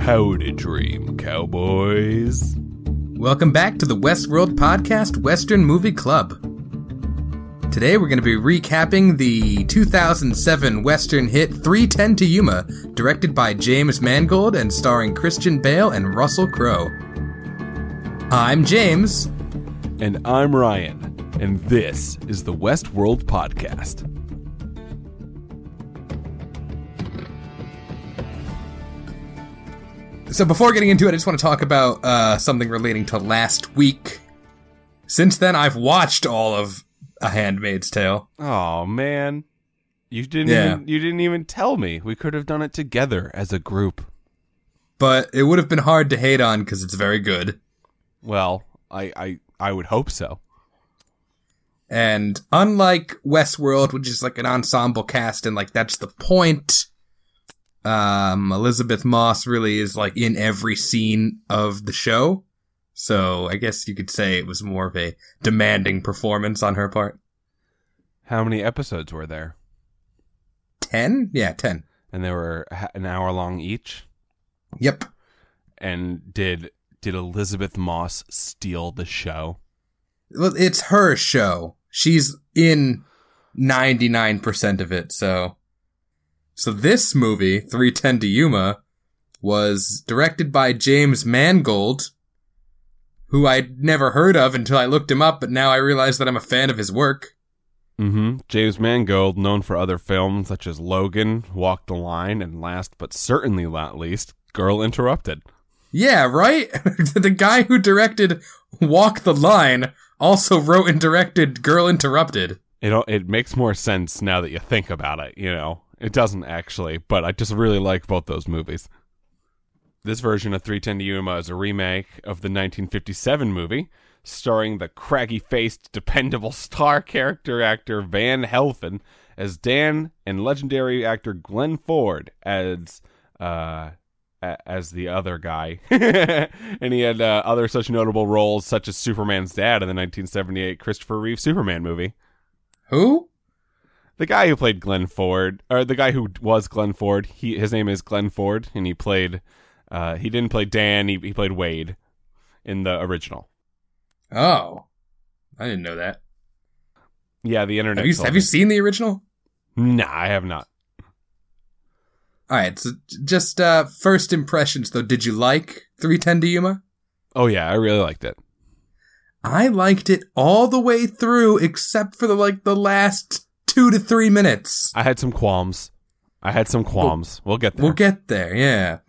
Howdy, dream cowboys. Welcome back to the Westworld Podcast Western Movie Club. Today we're going to be recapping the 2007 Western hit 310 to Yuma, directed by James Mangold and starring Christian Bale and Russell Crowe. I'm James. And I'm Ryan, and this is the Westworld Podcast. So before getting into it, I just want to talk about uh, something relating to last week. Since then, I've watched all of A Handmaid's Tale. Oh man, you didn't Yeah. even you didn't even tell me. We could have done it together as a group. But it would have been hard to hate on because it's very good. Well, I I I would hope so. And unlike Westworld, which is like an ensemble cast and like that's the point, um, Elisabeth Moss really is like in every scene of the show. So I guess you could say it was more of a demanding performance on her part. How many episodes were there? 10? Yeah, 10. And they were an hour long each. Yep. And did did Elisabeth Moss steal the show? Well, it's her show. She's in 99% of it, so. So this movie, 310 to Yuma, was directed by James Mangold, who I'd never heard of until I looked him up, but now I realize that I'm a fan of his work. Mm-hmm. James Mangold, known for other films such as Logan, Walk the Line, and last but certainly not least, Girl Interrupted. Yeah, right? the guy who directed Walk the Line also wrote and directed Girl Interrupted. It it makes more sense now that you think about it. You know, it doesn't actually, but I just really like both those movies. This version of 310 to Yuma is a remake of the 1957 movie, starring the craggy-faced, dependable star character actor Van Heflin as Dan and legendary actor Glenn Ford as uh as the other guy. and he had uh, other such notable roles such as Superman's dad in the 1978 Christopher Reeve Superman movie. Who? The guy who played Glenn Ford, or the guy who was Glenn Ford, he his name is Glenn Ford, and he played. Uh, he didn't play Dan. He he played Wade in the original. Oh. I didn't know that. Yeah, the internet. Have you, have you seen the original? Nah, I have not. All right, so just uh first impressions though. Did you like 310 to Yuma? Oh yeah, I really liked it. I liked it all the way through except for the like the last 2 to 3 minutes. I had some qualms. I had some qualms. We'll get there. We'll get there. Yeah.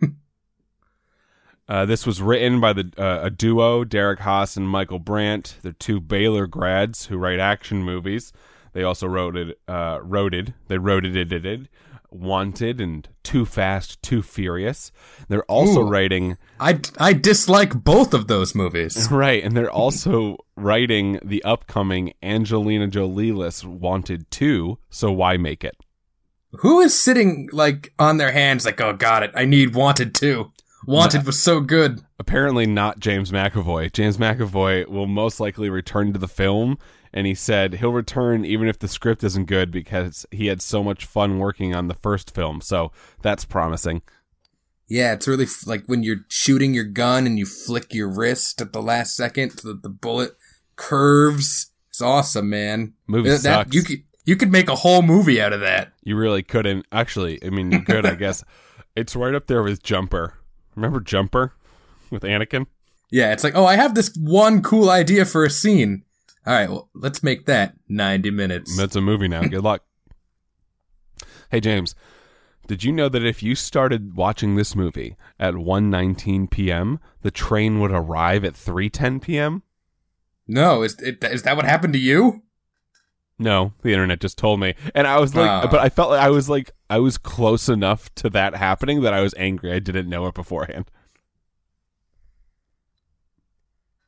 Uh, this was written by the uh, a duo, Derek Haas and Michael Brandt. They're two Baylor grads who write action movies. They also wrote it, uh, wrote it. They wrote it, it, it, it, Wanted and Too Fast, Too Furious. They're also Ooh. writing I I dislike both of those movies. right, and they're also writing the upcoming Angelina Jolie-less Wanted Two. So why make it? Who is sitting like on their hands like, "Oh, got it. I need Wanted 2. Wanted was so good." apparently not James McAvoy. James McAvoy will most likely return to the film, and he said he'll return even if the script isn't good because he had so much fun working on the first film. So that's promising. Yeah, it's really f- like when you're shooting your gun and you flick your wrist at the last second so that the bullet curves. It's awesome, man. Movie That- that- sucks. you could you could make a whole movie out of that. You really couldn't. Actually, I mean, you could, I guess. It's right up there with Jumper. Remember Jumper with Anakin? Yeah, it's like, oh, I have this one cool idea for a scene. All right, well, let's make that 90 minutes. That's a movie now. Good luck. Hey James, did you know that if you started watching this movie at 1:19 p.m., the train would arrive at 3:10 p.m.? No, is it, is that what happened to you? No, the internet just told me, and I was like, Ah. but I felt like I was like I was close enough to that happening that I was angry. I didn't know it beforehand.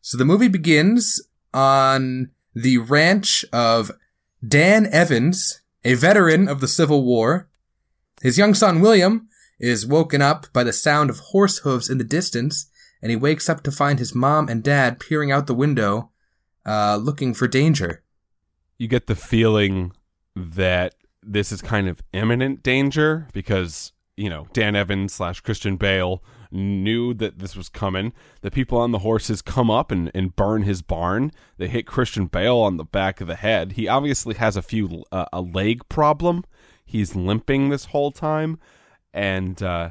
So the movie begins on the ranch of Dan Evans, a veteran of the Civil War. His young son William is woken up by the sound of horse hooves in the distance, and he wakes up to find his mom and dad peering out the window, uh, looking for danger. You get the feeling that this is kind of imminent danger because you know Dan Evans slash Christian Bale knew that this was coming. The people on the horses come up and, and burn his barn. They hit Christian Bale on the back of the head. He obviously has a few uh, a leg problem. He's limping this whole time, and uh,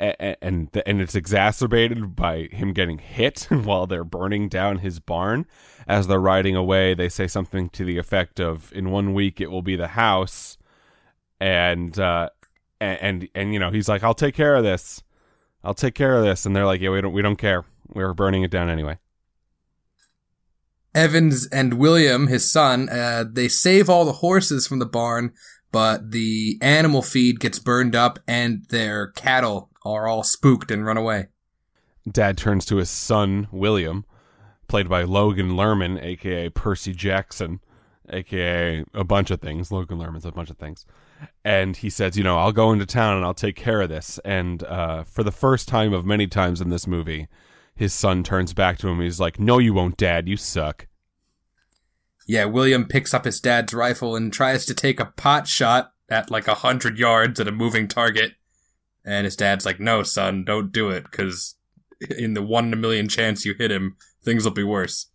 and and, and it's exacerbated by him getting hit while they're burning down his barn. As they're riding away, they say something to the effect of, "In one week, it will be the house." And uh, and, and and you know he's like, "I'll take care of this. I'll take care of this." And they're like, "Yeah, we don't we don't care. We're burning it down anyway." Evans and William, his son, uh, they save all the horses from the barn, but the animal feed gets burned up and their cattle are all spooked and run away. Dad turns to his son, William, played by Logan Lerman, aka Percy Jackson, aka a bunch of things. Logan Lerman's a bunch of things. And he says, You know, I'll go into town and I'll take care of this. And uh, for the first time of many times in this movie, his son turns back to him. He's like, No, you won't, Dad. You suck. Yeah, William picks up his dad's rifle and tries to take a pot shot at like a hundred yards at a moving target. And his dad's like, no, son, don't do it, because in the one in a million chance you hit him, things will be worse.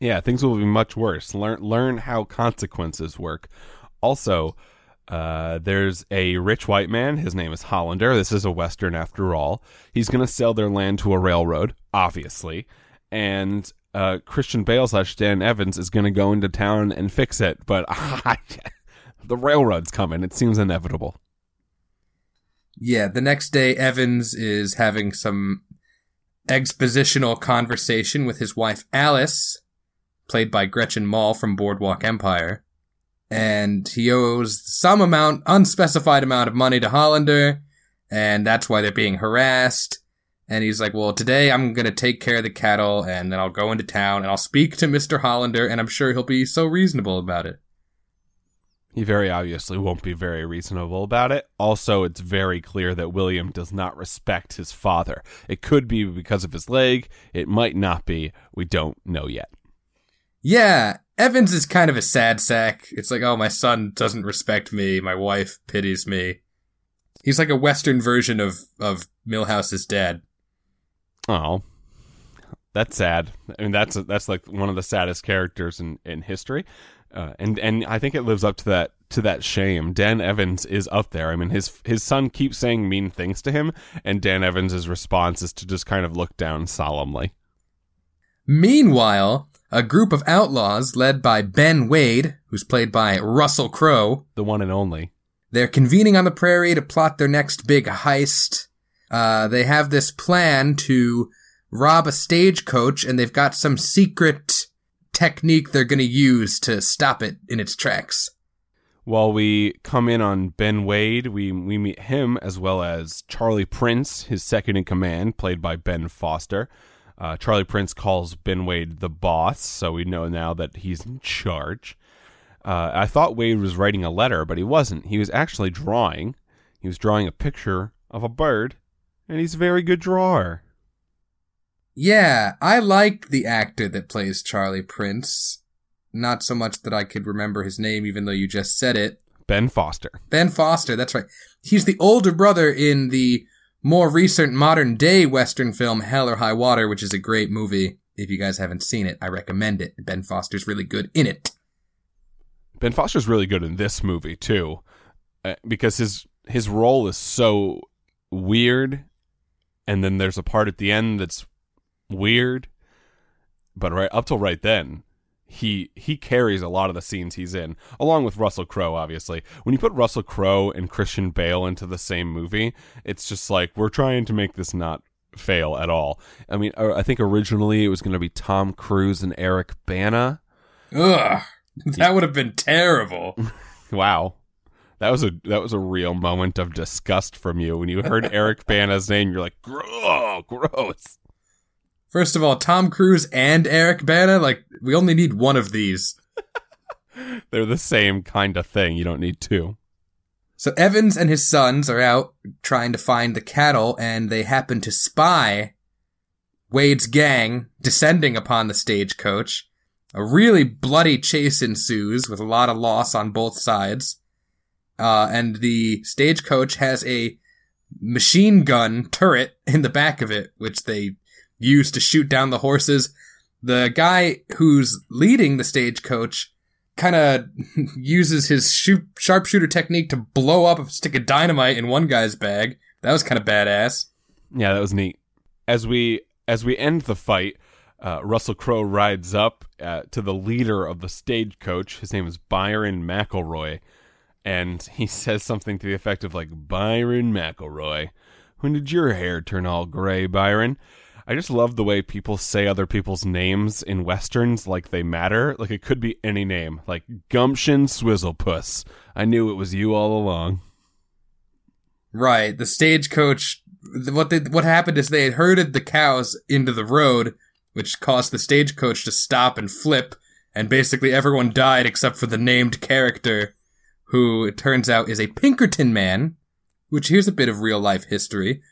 Yeah, things will be much worse. Learn learn how consequences work. Also, uh, there's a rich white man. His name is Hollander. This is a western after all. He's going to sell their land to a railroad, obviously, and uh, Christian Bale slash Dan Evans is going to go into town and fix it. But the railroad's coming. It seems inevitable. Yeah, the next day, Evans is having some expositional conversation with his wife Alice, played by Gretchen Mol from Boardwalk Empire. And he owes some amount, unspecified amount of money to Hollander, and that's why they're being harassed. And he's like, well, today I'm going to take care of the cattle, and then I'll go into town, and I'll speak to Mr. Hollander, and I'm sure he'll be so reasonable about it. He very obviously won't be very reasonable about it. Also, it's very clear that William does not respect his father. It could be because of his leg. It might not be. We don't know yet. Yeah, Evans is kind of a sad sack. It's like, oh, my son doesn't respect me. My wife pities me. He's like a Western version of, of Milhouse's dad. Oh, that's sad. I mean, that's that's like one of the saddest characters in in history, uh, and and I think it lives up to that to that shame. Dan Evans is up there. I mean, his his son keeps saying mean things to him, and Dan Evans' response is to just kind of look down solemnly. Meanwhile, a group of outlaws led by Ben Wade, who's played by Russell Crowe, the one and only, they're convening on the prairie to plot their next big heist. Uh, they have this plan to rob a stagecoach, and they've got some secret technique they're going to use to stop it in its tracks. While we come in on Ben Wade, we we meet him as well as Charlie Prince, his second in command, played by Ben Foster. Uh, Charlie Prince calls Ben Wade the boss, so we know now that he's in charge. Uh, I thought Wade was writing a letter, but he wasn't. He was actually drawing. He was drawing a picture of a bird and he's a very good drawer. Yeah, I like the actor that plays Charlie Prince. Not so much that I could remember his name, even though you just said it. Ben Foster. Ben Foster, that's right. He's the older brother in the more recent modern day Western film Hell or High Water, which is a great movie. If you guys haven't seen it, I recommend it. Ben Foster's really good in it. Ben Foster's really good in this movie too, uh, because his his role is so weird and then there's a part at the end that's weird but right up till right then he he carries a lot of the scenes he's in along with Russell Crowe obviously. When you put Russell Crowe and Christian Bale into the same movie it's just like we're trying to make this not fail at all. I mean uh, i think originally it was going to be Tom Cruise and Eric Bana. Ugh that would have been terrible. Wow. That was a that was a real moment of disgust from you. When you heard Eric Bana's name. You're like, oh, gross. First of all, Tom Cruise and Eric Bana, like we only need one of these. They're the same kind of thing. You don't need two. So Evans and his sons are out trying to find the cattle, and they happen to spy Wade's gang descending upon the stagecoach. A really bloody chase ensues with a lot of loss on both sides. Uh, and the stagecoach has a machine gun turret in the back of it, which they use to shoot down the horses. The guy who's leading the stagecoach kind of uses his shoot, sharpshooter technique to blow up a stick of dynamite in one guy's bag. That was kind of badass. Yeah, that was neat. As we as we end the fight, uh, Russell Crowe rides up uh, to the leader of the stagecoach. His name is Byron McElroy, and he says something to the effect of like, "Byron McElroy, when did your hair turn all gray, Byron?" I just love the way people say other people's names in westerns like they matter. Like it could be any name, like Gumption Swizzlepuss. I knew it was you all along. Right. The stagecoach. What they what happened is they had herded the cows into the road, which caused the stagecoach to stop and flip, and basically everyone died except for the named character, who it turns out is a Pinkerton man. Which here's a bit of real life history.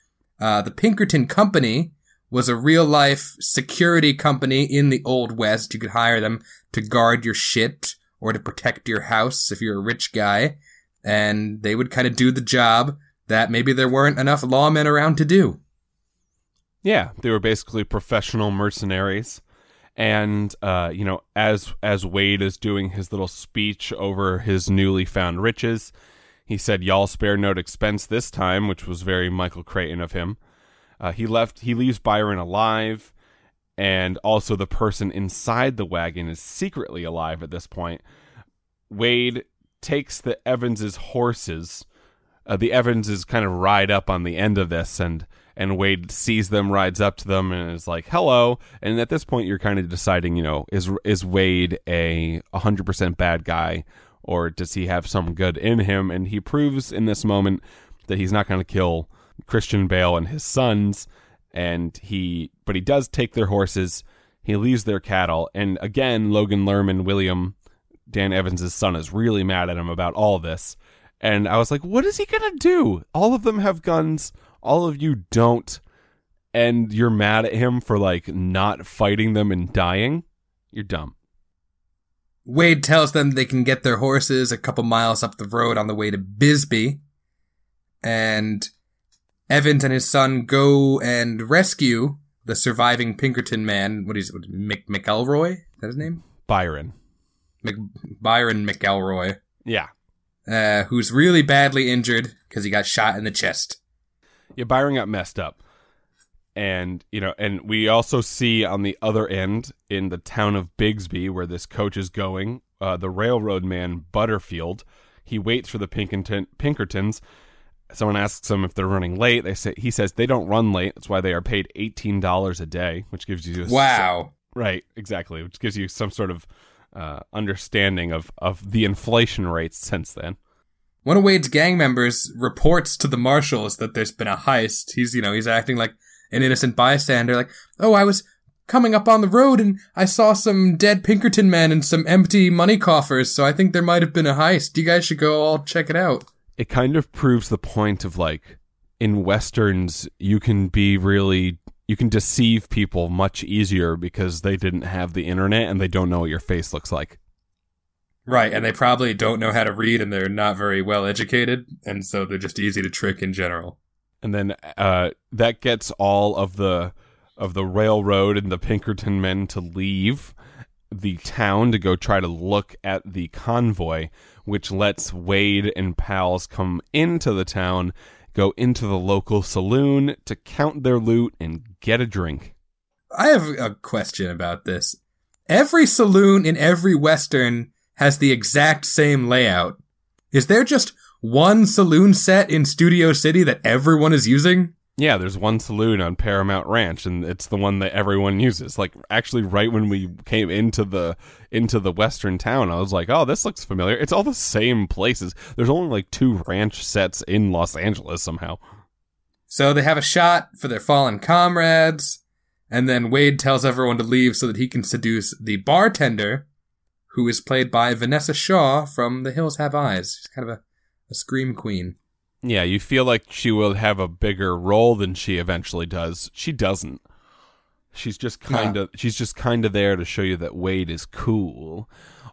Uh, the Pinkerton Company was a real life security company in the Old West. You could hire them to guard your shit or to protect your house if you're a rich guy. And they would kind of do the job that maybe there weren't enough lawmen around to do. Yeah, they were basically professional mercenaries. And uh, you know, as as Wade is doing his little speech over his newly found riches, he said, "Y'all spare no expense this time," which was very Michael Crichton of him. Uh, he left. He leaves Byron alive, and also the person inside the wagon is secretly alive at this point. Wade takes the Evanses' horses. Uh, the Evanses kind of ride up on the end of this, and and Wade sees them, rides up to them, and is like, "Hello." And at this point, you're kind of deciding, you know, is is Wade a 100% bad guy, or does he have some good in him? And he proves in this moment that he's not going to kill Christian Bale and his sons, and he but he does take their horses. He leaves their cattle, and again, Logan Lerman, William, Dan Evans' son, is really mad at him about all this. And I was like, what is he gonna do? All of them have guns, all of you don't, and you're mad at him for like not fighting them and dying. You're dumb. Wade tells them they can get their horses a couple miles up the road on the way to Bisbee. And Evans and his son go and rescue the surviving Pinkerton man. What is it? Mc, McElroy? Is that his name? Byron. Mc, Byron McElroy. Yeah. Uh, who's really badly injured because he got shot in the chest. Yeah, Byron got messed up. And, you know, and we also see on the other end in the town of Bisbee where this coach is going, uh, the railroad man Butterfield. He waits for the Pinkerton, Pinkertons someone asks him if they're running late. They say he says they don't run late. That's why they are paid eighteen dollars a day, which gives you wow. Some, right, exactly, which gives you some sort of uh, understanding of of the inflation rates since then. One of Wade's gang members reports to the marshals that there's been a heist. He's you know he's acting like an innocent bystander, like oh I was coming up on the road and I saw some dead Pinkerton men and some empty money coffers, so I think there might have been a heist. You guys should go all check it out it kind of proves the point of like in westerns you can be really you can deceive people much easier because they didn't have the internet and they don't know what your face looks like. Right, and they probably don't know how to read and they're not very well educated, and so they're just easy to trick in general. And then uh, that gets all of the of the railroad and the Pinkerton men to leave the town to go try to look at the convoy which lets Wade and pals come into the town, go into the local saloon to count their loot and get a drink. I have a question about this. Every saloon in every Western has the exact same layout. Is there just one saloon set in Studio City that everyone is using? Yeah, there's one saloon on Paramount Ranch, and it's the one that everyone uses. Like, actually, right when we came into the into the western town, I was like, "Oh, this looks familiar." It's all the same places. There's only like two ranch sets in Los Angeles somehow. So they have a shot for their fallen comrades, and then Wade tells everyone to leave so that he can seduce the bartender, who is played by Vinessa Shaw from The Hills Have Eyes. She's kind of a, a scream queen. Yeah, you feel like she will have a bigger role than she eventually does. She doesn't. She's just kind of she's just kind of there to show you that Wade is cool.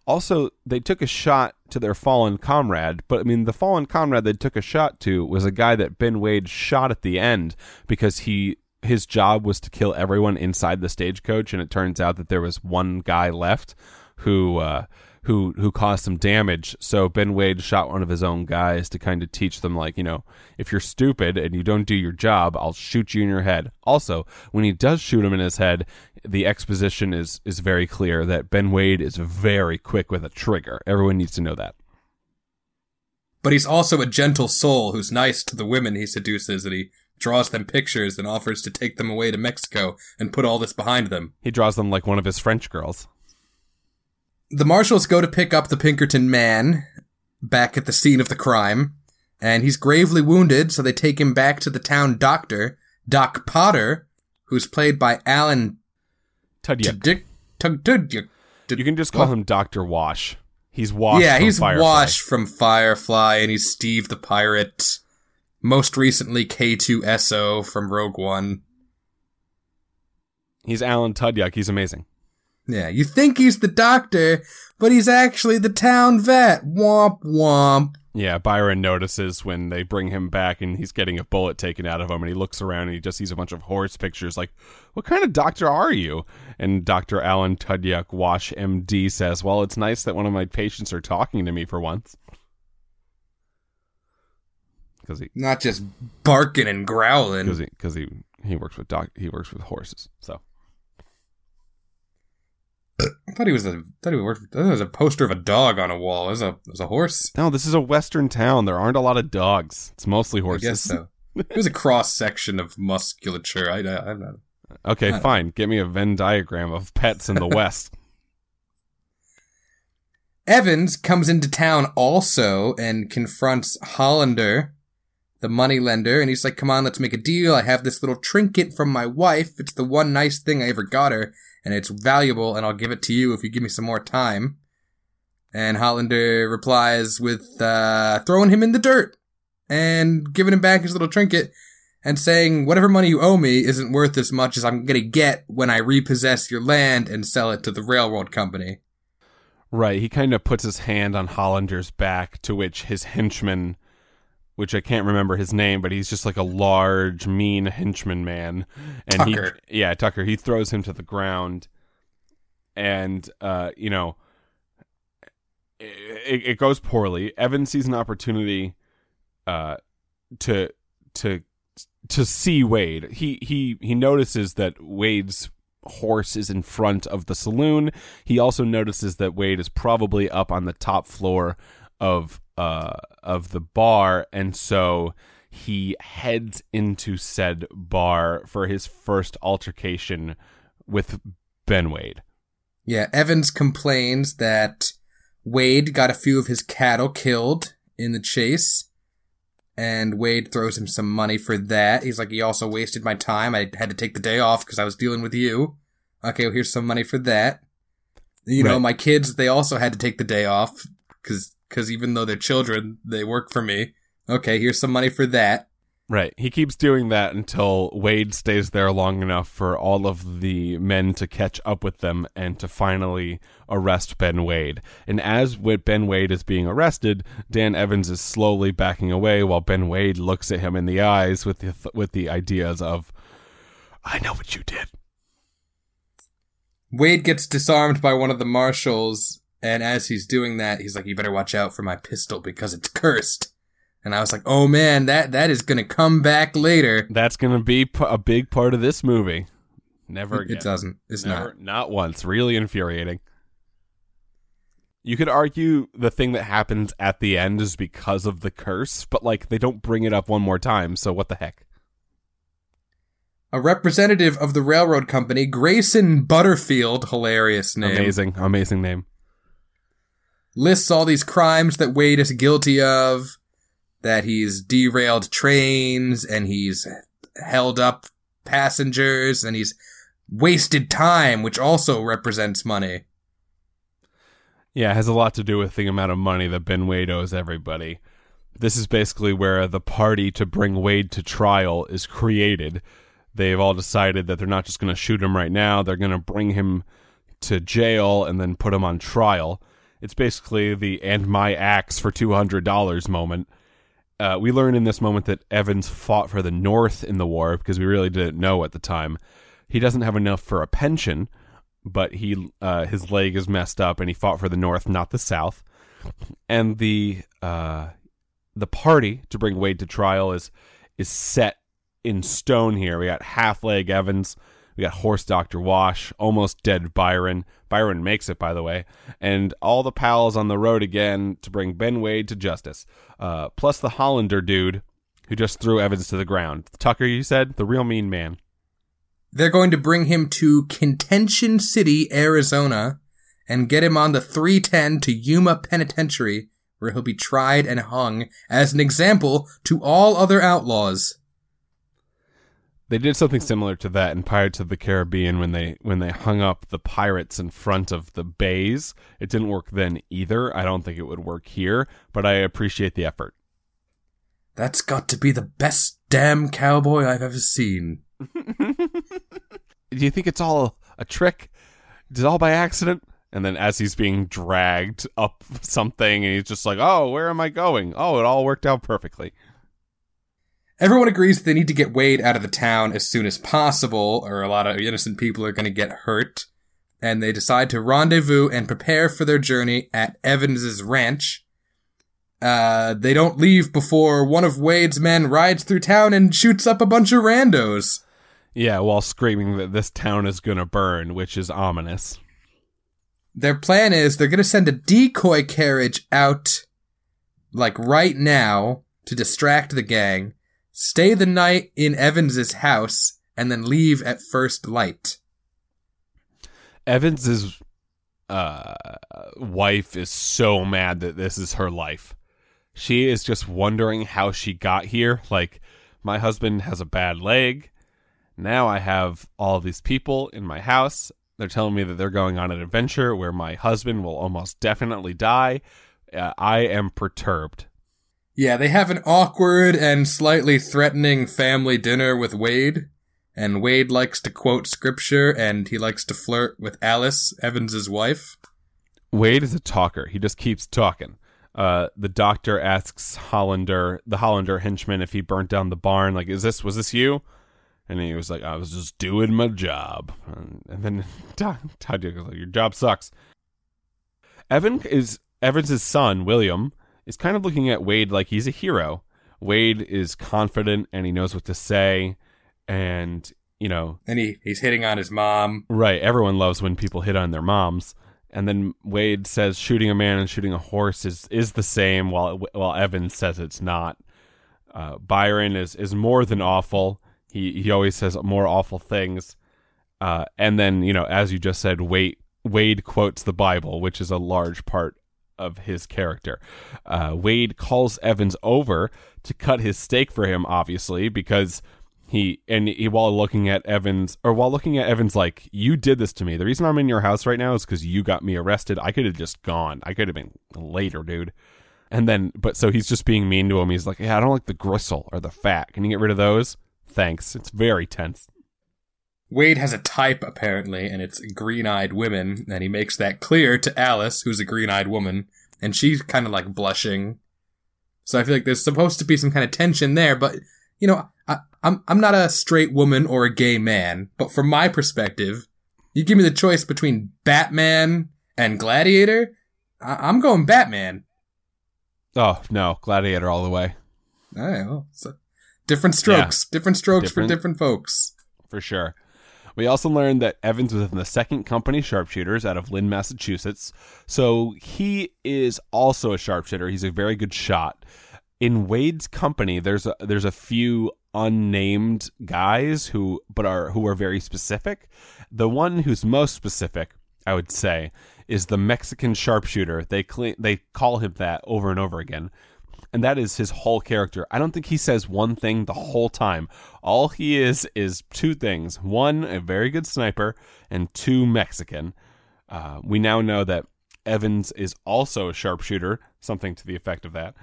Also, they took a shot to their fallen comrade, but I mean, the fallen comrade they took a shot to was a guy that Ben Wade shot at the end because he his job was to kill everyone inside the stagecoach, and it turns out that there was one guy left who uh, who who caused some damage. So Ben Wade shot one of his own guys to kind of teach them, like you know, if you're stupid and you don't do your job, I'll shoot you in your head. Also, when he does shoot him in his head, the exposition is is very clear that Ben Wade is very quick with a trigger. Everyone needs to know that. But he's also a gentle soul who's nice to the women he seduces, and he draws them pictures and offers to take them away to Mexico and put all this behind them. He draws them like one of his French girls. The marshals go to pick up the Pinkerton man back at the scene of the crime, and he's gravely wounded, so they take him back to the town doctor, Doc Potter, who's played by Alan. Tudyk. Tudyk. You can just call him Doctor Wash. He's Wash. Yeah, from he's Firefly. Wash from Firefly, and he's Steve the Pirate. Most recently, K2SO from Rogue One. He's Alan Tudyk. He's amazing. Yeah, you think he's the doctor, but he's actually the town vet. Womp womp. Yeah, Byron notices when they bring him back and he's getting a bullet taken out of him, and he looks around and he just sees a bunch of horse pictures. Like, what kind of doctor are you? And Dr. Alan Tudyk, Wash MD, says, Well, it's nice that one of my patients are talking to me for once. Because he, Not just barking and growling. because he, because he, he works with doc, he works with horses. So I thought he was a thought he worked. There was a poster of a dog on a wall. Was a was a horse. no, this is a western town. There aren't a lot of dogs. It's mostly I horses. guess so. It was a cross section of musculature. I, I I'm not. Okay, I- fine. Get me a Venn diagram of pets in the west. Evans comes into town also and confronts Hollander, the moneylender, and he's like, "Come on, let's make a deal. I have this little trinket from my wife. It's the one nice thing I ever got her, and it's valuable, and I'll give it to you if you give me some more time." And Hollander replies with uh, throwing him in the dirt and giving him back his little trinket and saying, "Whatever money you owe me isn't worth as much as I'm gonna get when I repossess your land and sell it to the railroad company." Right. He kind of puts his hand on Hollander's back, to which his henchman, which I can't remember his name, but he's just like a large, mean henchman man. And Tucker. he, yeah, Tucker. He throws him to the ground, and uh, you know, it, it goes poorly. Evan sees an opportunity, uh, to to to see Wade. He he he notices that Wade's horse is in front of the saloon. He also notices that Wade is probably up on the top floor of uh of the bar and so he heads into said bar for his first altercation with Ben Wade. Yeah, Evans complains that Wade got a few of his cattle killed in the chase, and Wade throws him some money for that. He's like, "You also wasted my time. I had to take the day off because I was dealing with you." Okay, well, here's some money for that. You know, my kids, they also had to take the day off because because even though they're children, they work for me. Okay, here's some money for that. Right. He keeps doing that until Wade stays there long enough for all of the men to catch up with them and to finally arrest Ben Wade. And as Ben Wade is being arrested, Dan Evans is slowly backing away while Ben Wade looks at him in the eyes with the with the ideas of I know what you did. Wade gets disarmed by one of the marshals, and as he's doing that, he's like, "You better watch out for my pistol because it's cursed." And I was like, "Oh man, that that is gonna come back later." That's going to be p- a big part of this movie. Never again. It doesn't. It's Never, not. not once. Really infuriating. You could argue the thing that happens at the end is because of the curse, but like they don't bring it up one more time, so what the heck? A representative of the railroad company, Grayson Butterfield, hilarious name, Amazing, amazing name. Lists all these crimes that Wade is guilty of. That he's derailed trains and he's held up passengers and he's wasted time, which also represents money. Yeah, it has a lot to do with the amount of money that Ben Wade owes everybody. This is basically where the party to bring Wade to trial is created. they've all decided that they're not just going to shoot him right now, they're going to bring him to jail and then put him on trial. It's basically the and my axe for $200 moment. Uh, we learn in this moment that Evans fought for the North in the war because we really didn't know at the time. He doesn't have enough for a pension, but he uh, his leg is messed up and he fought for the North, not the South. And the uh, the party to bring Wade to trial is is set in stone here. We got half leg Evans, we got horse Doctor Wash, almost dead Byron. Byron makes it, by the way, and all the pals on the road again to bring Ben Wade to justice. Uh, plus the Hollander dude who just threw Evans to the ground. Tucker, you said the real mean man. They're going to bring him to Contention City, Arizona, and get him on the 310 to Yuma Penitentiary, where he'll be tried and hung as an example to all other outlaws. They did something similar to that in Pirates of the Caribbean when they when they hung up the pirates in front of the bays. It didn't work then either. I don't think it would work here, but I appreciate the effort. That's got to be the best damn cowboy I've ever seen. Do you think it's all a trick? Is it all by accident? And then as he's being dragged up something, and he's just like, "Oh, where am I going? Oh, it all worked out perfectly." Everyone agrees that they need to get Wade out of the town as soon as possible, or a lot of innocent people are going to get hurt. And they decide to rendezvous and prepare for their journey at Evans's ranch. Uh, they don't leave before one of Wade's men rides through town and shoots up a bunch of randos. Yeah, while screaming that this town is gonna burn, which is ominous. Their plan is they're gonna send a decoy carriage out, like right now, to distract the gang, stay the night in Evans's house, and then leave at first light. Evans's uh, wife is so mad that this is her life. She is just wondering how she got here. Like, my husband has a bad leg. Now I have all these people in my house. They're telling me that they're going on an adventure where my husband will almost definitely die. Uh, I am perturbed. Yeah, they have an awkward and slightly threatening family dinner with Wade. And Wade likes to quote scripture and he likes to flirt with Alice, Evans's wife. Wade is a talker. He just keeps talking. Uh, the doctor asks Hollander, the Hollander henchman, if he burnt down the barn. Like, is this was this you? And he was like, I was just doing my job. And, then Todd goes like, your job sucks. Evan is Evans's son, William, is kind of looking at Wade like he's a hero. Wade is confident and he knows what to say, and you know, And he, he's hitting on his mom. right? Everyone loves when people hit on their moms. And then Wade says shooting a man and shooting a horse is is the same, while while Evans says it's not. Uh, Byron is is more than awful. He he always says more awful things. Uh, and then you know, as you just said, Wade Wade quotes the Bible, which is a large part of his character. Uh, Wade calls Evans over to cut his steak for him, obviously, because he and he while looking at Evans or while looking at Evans like you did this to me. The reason I'm in your house right now is because you got me arrested. I could have just gone. I could have been later, dude. And then, but so he's just being mean to him. He's like, "Yeah, I don't like the gristle or the fat. Can you get rid of those? Thanks." It's very tense. Wade has a type, apparently, and it's green eyed women, and he makes that clear to Alice, who's a green eyed woman, and she's kind of like blushing. So I feel like there's supposed to be some kind of tension there, but, you know, I, I'm, I'm not a straight woman or a gay man, but from my perspective, you give me the choice between Batman and Gladiator, I, I'm going Batman. Oh no, Gladiator all the way All right, well, so different strokes, different strokes Different- for different folks. for sure. We also learned that Evans was in the second company sharpshooters out of Lynn, Massachusetts. So he is also a sharpshooter. He's a very good shot. In Wade's company, there's a, there's a few unnamed guys who but are who are very specific. The one who's most specific, I would say, is the Mexican sharpshooter. They cl- they call him that over and over again and that is his whole character. I don't think he says one thing the whole time. All he is is two things: one, a very good sniper, and two, Mexican. Uh, we now know that Evans is also a sharpshooter, something to the effect of that.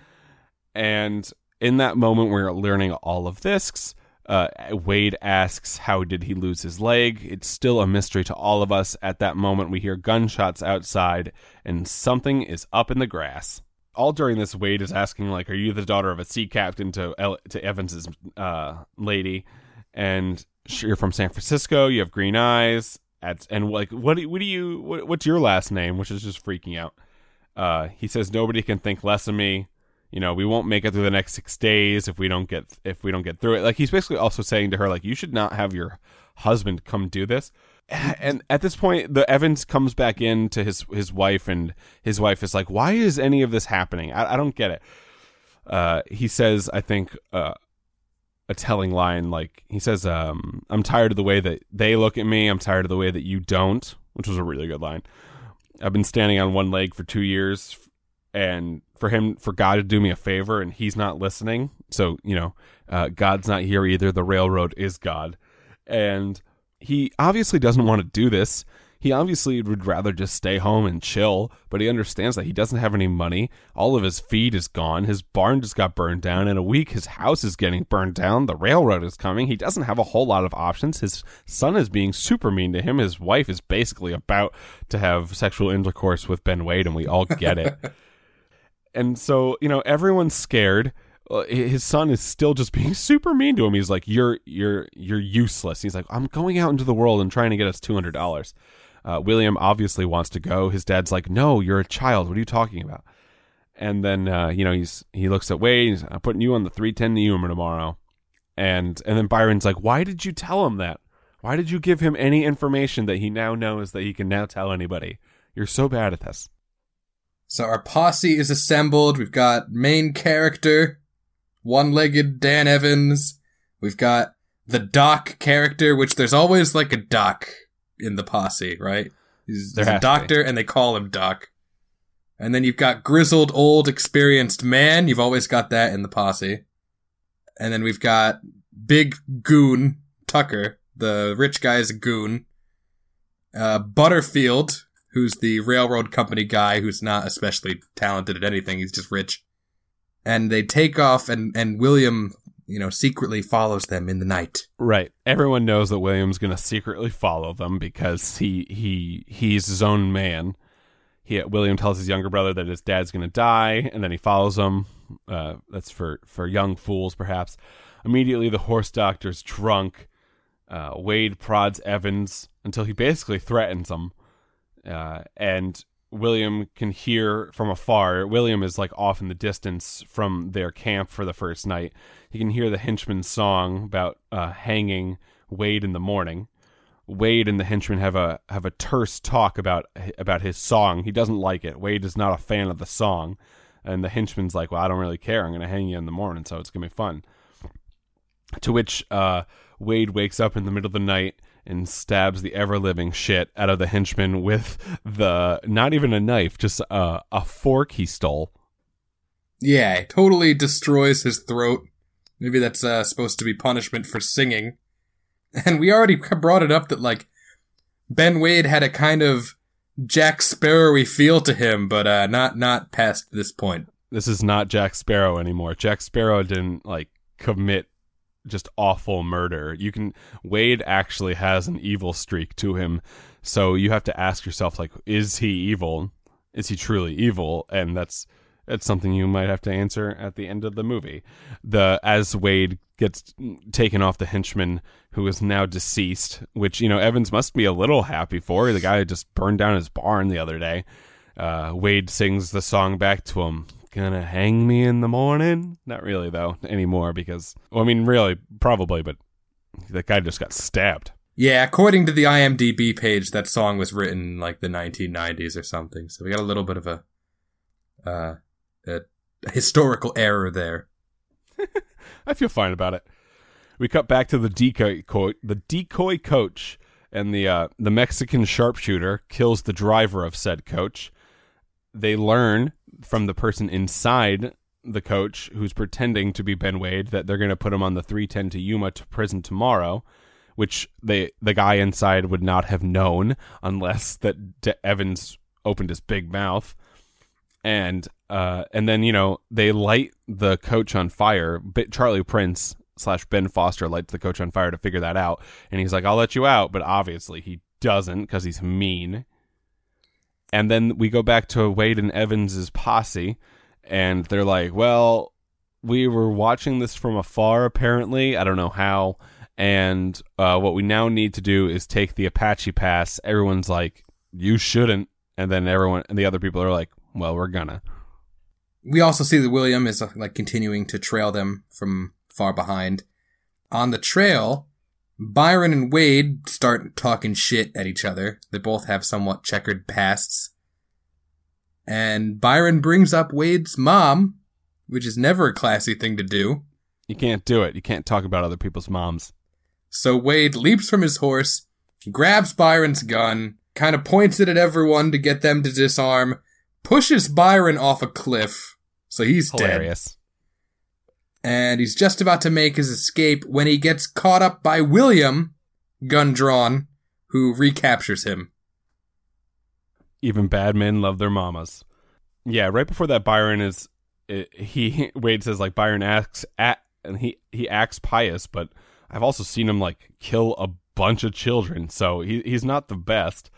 And in that moment, we're learning all of this. Uh, Wade asks, How did he lose his leg? It's still a mystery to all of us. At that moment, we hear gunshots outside, and something is up in the grass. All during this, Wade is asking, like, Are you the daughter of a sea captain to, El- to Evans's uh, lady? And you're from San Francisco, you have green eyes. At, and like, what do, what do you, what, what's your last name? Which is just freaking out. Uh, he says, Nobody can think less of me you know we won't make it through the next six days if we don't get if we don't get through it like he's basically also saying to her like you should not have your husband come do this and at this point the evans comes back in to his his wife and his wife is like why is any of this happening? I, I don't get it. Uh, he says i think uh, a telling line like he says um, i'm tired of the way that they look at me. I'm tired of the way that you don't which was a really good line. I've been standing on one leg for two years and for him for god to do me a favor and he's not listening. So you know uh, god's not here either. The railroad is god. And he obviously doesn't want to do this. He obviously would rather just stay home and chill but he understands that he doesn't have any money. All of his feed is gone. His barn just got burned down. In a week his house is getting burned down. The railroad is coming. He doesn't have a whole lot of options. His son is being super mean to him. His wife is basically about to have sexual intercourse with ben wade and we all get it. And so you know everyone's scared his son is still just being super mean to him. He's like you're you're you're useless. He's like i'm going out into the world and trying to get us $200 uh, william obviously wants to go. His dad's like no you're a child. What are you talking about? And then uh, you know he's he looks at wade. I'm putting you on the 310 Yuma tomorrow. And and then byron's like why did you tell him that? Why did you give him any information that he now knows that he can now tell anybody? You're so bad at this. So our posse is assembled. We've got main character, one-legged Dan Evans. We've got the Doc character, which there's always like a Doc in the posse, right? He's, There a has to be. doctor, and they call him Doc. And then you've got grizzled, old, experienced man. You've always got that in the posse. And then we've got big goon Tucker, the rich guy's goon. Uh, Butterfield, who's the railroad company guy who's not especially talented at anything. He's just rich. And they take off, and, and William, you know, secretly follows them in the night. Right. Everyone knows that William's going to secretly follow them because he he he's his own man. He William tells his younger brother that his dad's going to die, and then he follows him. Uh, that's for for young fools, perhaps. Immediately, the horse doctor's drunk. Uh, Wade prods Evans until he basically threatens him, uh, and William can hear from afar. William is like off in the distance from their camp for the first night. He can hear the henchman's song about uh, hanging Wade in the morning. Wade and the henchman have a have a terse talk about about his song. He doesn't like it. Wade is not a fan of the song, and the henchman's like, "Well, I don't really care. I'm going to hang you in the morning, so it's going to be fun." To which uh, Wade wakes up in the middle of the night and stabs the ever living shit out of the henchman with the not even a knife, just a, a fork he stole. Yeah, totally destroys his throat. Maybe that's uh, supposed to be punishment for singing. And we already brought it up that, like, Ben Wade had a kind of Jack Sparrowy feel to him, but uh, not not past this point. This is not Jack Sparrow anymore. Jack Sparrow didn't like commit just awful murder. You can Wade actually has an evil streak to him. So you have to ask yourself like is he evil? Is he truly evil? And that's that's something you might have to answer at the end of the movie. The as Wade gets taken off the henchman who is now deceased, which you know Evans must be a little happy for. The guy just burned down his barn the other day. Uh, Wade sings the song back to him. Gonna hang me in the morning? Not really though anymore because well, I mean, really, probably, but that guy just got stabbed. Yeah, according to the IMDb page, that song was written in like the 1990s or something. So we got a little bit of a, uh, a historical error there. I feel fine about it. We cut back to the decoy co- the decoy coach, and the uh, the Mexican sharpshooter kills the driver of said coach. They learn from the person inside the coach who's pretending to be Ben Wade that they're going to put him on the 310 to Yuma to prison tomorrow, which they the guy inside would not have known unless that D- Evans opened his big mouth and uh, and then you know they light the coach on fire. Charlie Prince slash Ben Foster lights the coach on fire to figure that out, and he's like, "I'll let you out," but obviously he doesn't because he's mean. And then we go back to Wade and Evans's posse, and they're like, "Well, we were watching this from afar. Apparently, I don't know how." And uh, what we now need to do is take the Apache Pass. Everyone's like, "You shouldn't," and then everyone and the other people are like, "Well, we're gonna." We also see that William is uh, like continuing to trail them from far behind. On the trail, Byron and Wade start talking shit at each other. They both have somewhat checkered pasts. And Byron brings up Wade's mom, which is never a classy thing to do. You can't do it. You can't talk about other people's moms. So Wade leaps from his horse, grabs Byron's gun, kind of points it at everyone to get them to disarm, pushes Byron off a cliff. So he's dead. And he's just about to make his escape when he gets caught up by William, gun drawn, who recaptures him. Even bad men love their mamas. Yeah, right before that, Byron is eh, he Wade says like Byron acts at and he he acts pious, but I've also seen him like kill a bunch of children, so he he's not the best.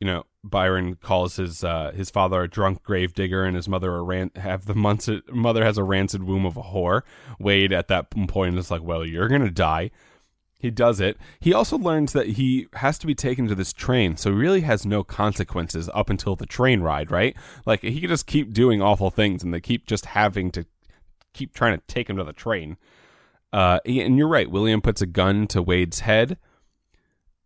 You know, Byron calls his uh, his father a drunk gravedigger, and his mother a ran- have the months mother has a rancid womb of a whore. Wade at that point is like, well, you're gonna die. He does it. He also learns that he has to be taken to this train, so he really has no consequences up until the train ride, right? Like he could just keep doing awful things, and they keep just having to keep trying to take him to the train. Uh, and you're right. William puts a gun to Wade's head,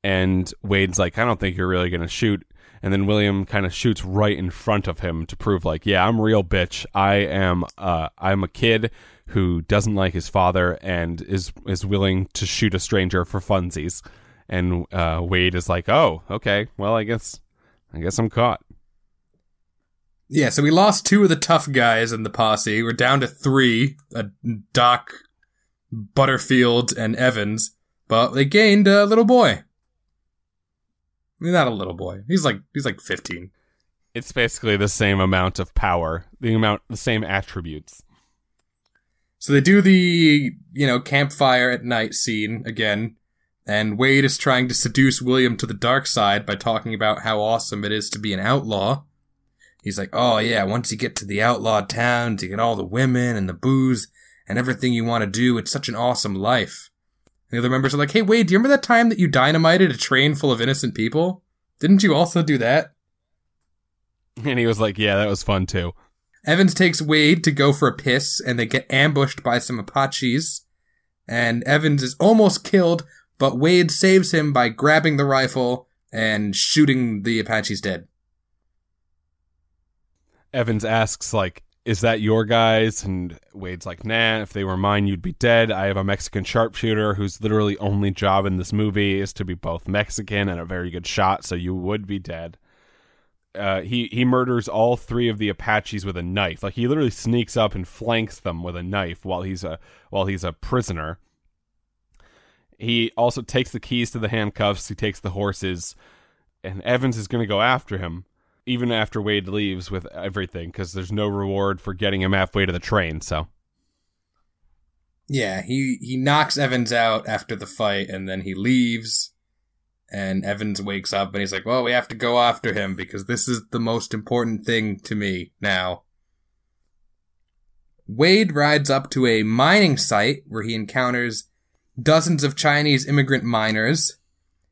and Wade's like, "I don't think you're really gonna shoot." And then William kind of shoots right in front of him to prove, like, "Yeah, I'm real, bitch. I am. Uh, I'm a kid who doesn't like his father and is is willing to shoot a stranger for funsies." And uh, Wade is like, "Oh, okay. Well, I guess, I guess I'm caught." Yeah, so we lost two of the tough guys in the posse. We're down to three: uh, Doc, Butterfield, and Evans. But they gained a little boy. Not a little boy. He's like he's like fifteen. It's basically the same amount of power, the amount, the same attributes. So they do the, you know, campfire at night scene again, and Wade is trying to seduce William to the dark side by talking about how awesome it is to be an outlaw. He's like, oh yeah, once you get to the outlaw towns, you get all the women and the booze and everything you want to do. It's such an awesome life. And the other members are like, hey Wade, do you remember that time that you dynamited a train full of innocent people? Didn't you also do that? And he was like, "Yeah, that was fun too." Evans takes Wade to go for a piss, and they get ambushed by some Apaches. And Evans is almost killed, but Wade saves him by grabbing the rifle and shooting the Apaches dead. Evans asks, like, is that your guys? And Wade's like, nah, if they were mine, you'd be dead. I have a Mexican sharpshooter whose literally only job in this movie is to be both Mexican and a very good shot, so you would be dead. Uh, he he murders all three of the Apaches with a knife. Like he literally sneaks up and flanks them with a knife while he's a while he's a prisoner. He also takes the keys to the handcuffs. He takes the horses, and Evans is going to go after him even after Wade leaves with everything because there's no reward for getting him halfway to the train. So Yeah, he he knocks Evans out after the fight, and then he leaves. And Evans wakes up and he's like, "Well, we have to go after him because this is the most important thing to me now." Wade rides up to a mining site where he encounters dozens of Chinese immigrant miners.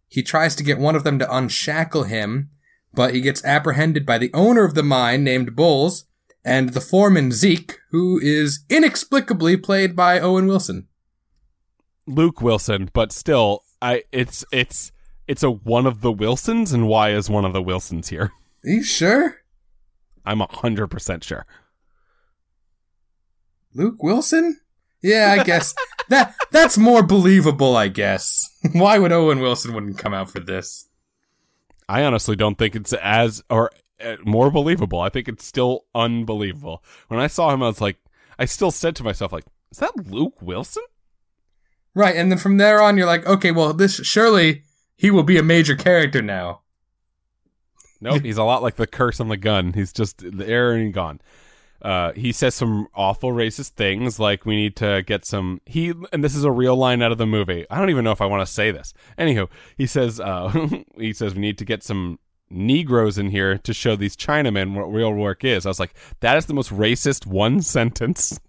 He tries to get one of them to unshackle him, but he gets apprehended by the owner of the mine named Bulls and the foreman Zeke, who is inexplicably played by Owen Wilson. Luke Wilson, but still, I it's it's it's a one of the Wilsons, and why is one of the Wilsons here? Are you sure? I'm a hundred percent sure. Luke Wilson? Yeah, I guess that that's more believable. I guess. Why would Owen Wilson wouldn't come out for this? I honestly don't think it's as or uh, more believable. I think it's still unbelievable. When I saw him, I was like, I still said to myself, like, is that Luke Wilson? Right, and then from there on, you're like, okay, well, this surely he will be a major character now. Nope, he's a lot like the curse on the gun. He's just the air and gone. Uh, he says some awful racist things like we need to get some he and this is a real line out of the movie. I don't even know if i want to say this. Anywho he says uh, he says we need to get some negroes in here to show these chinamen what real work is. I was like that is the most racist one sentence.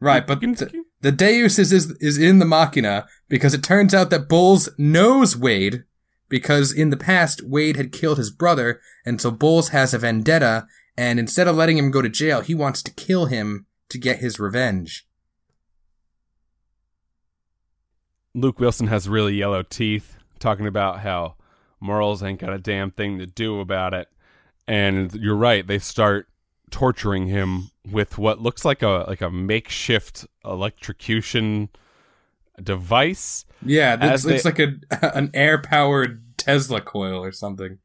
Right, but the, the Deus is, is is in the Machina because it turns out that Bulls knows Wade because in the past Wade had killed his brother, and so Bulls has a vendetta, and instead of letting him go to jail, he wants to kill him to get his revenge. luke wilson has really yellow teeth talking about how morals ain't got a damn thing to do about it and you're right they start torturing him with what looks like a like a makeshift electrocution device. Yeah, it's, it's like a an air powered Tesla coil or something.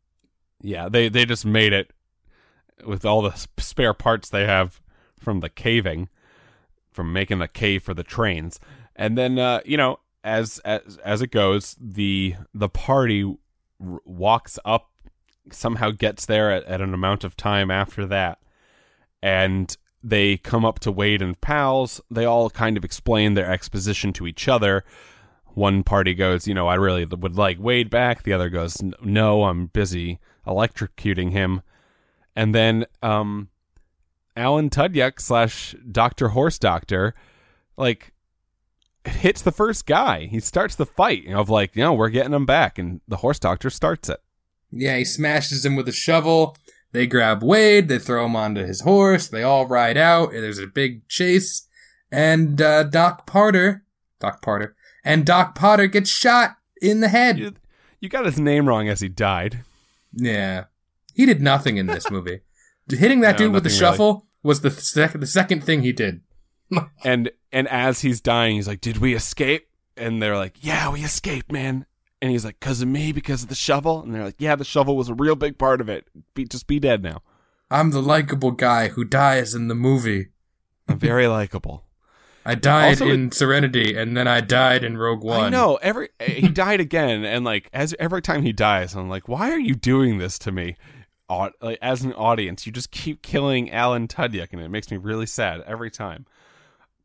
Yeah, they they just made it with all the spare parts they have from the caving, from making the cave for the trains, and then uh, you know as as as it goes, the the party r- walks up, somehow gets there at, at an amount of time after that, and they come up to Wade and pals. They all kind of explain their exposition to each other. One party goes, you know, I really would like Wade back. The other goes, no, I'm busy electrocuting him. And then um, Alan Tudyk slash Doctor Horse Doctor, like, hits the first guy. He starts the fight of like, you know, we're getting him back, and the Horse Doctor starts it. Yeah, he smashes him with a shovel. They grab Wade, they throw him onto his horse, they all ride out, there's a big chase. And uh, Doc Potter, Doc Potter, and Doc Potter gets shot in the head. You, you got his name wrong as he died. Yeah, he did nothing in this movie. Hitting that No, dude with the really. shuffle was the sec- the second thing he did. and and as he's dying he's like did we escape and they're like yeah we escaped man and he's like because of me because of the shovel and they're like yeah the shovel was a real big part of it be, just be dead now I'm the likable guy who dies in the movie. i'm very likable I died Also, in Serenity, and then I died in Rogue One. know every eh, he died again and like as every time he dies i'm like why are you doing this to me as an audience you just keep killing alan tudyk and it makes me really sad every time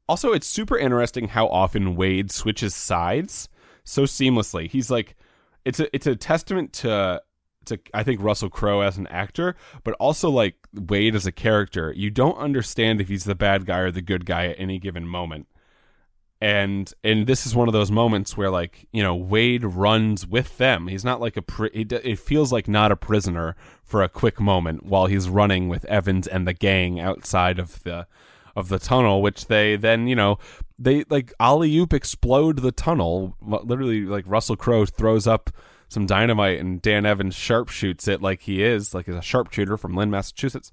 also it's super interesting how often wade switches sides so seamlessly he's like it's a it's a testament to to I think Russell Crowe as an actor, but also like Wade as a character. You don't understand if he's the bad guy or the good guy at any given moment. And and this is one of those moments where like you know Wade runs with them. He's not like a pri- it feels like not a prisoner for a quick moment while he's running with Evans and the gang outside of the of the tunnel, which they then you know they like alley oop explode the tunnel. Literally, like Russell Crowe throws up some dynamite and Dan Evans sharpshoots it like he is, like a sharpshooter from Lynn, Massachusetts.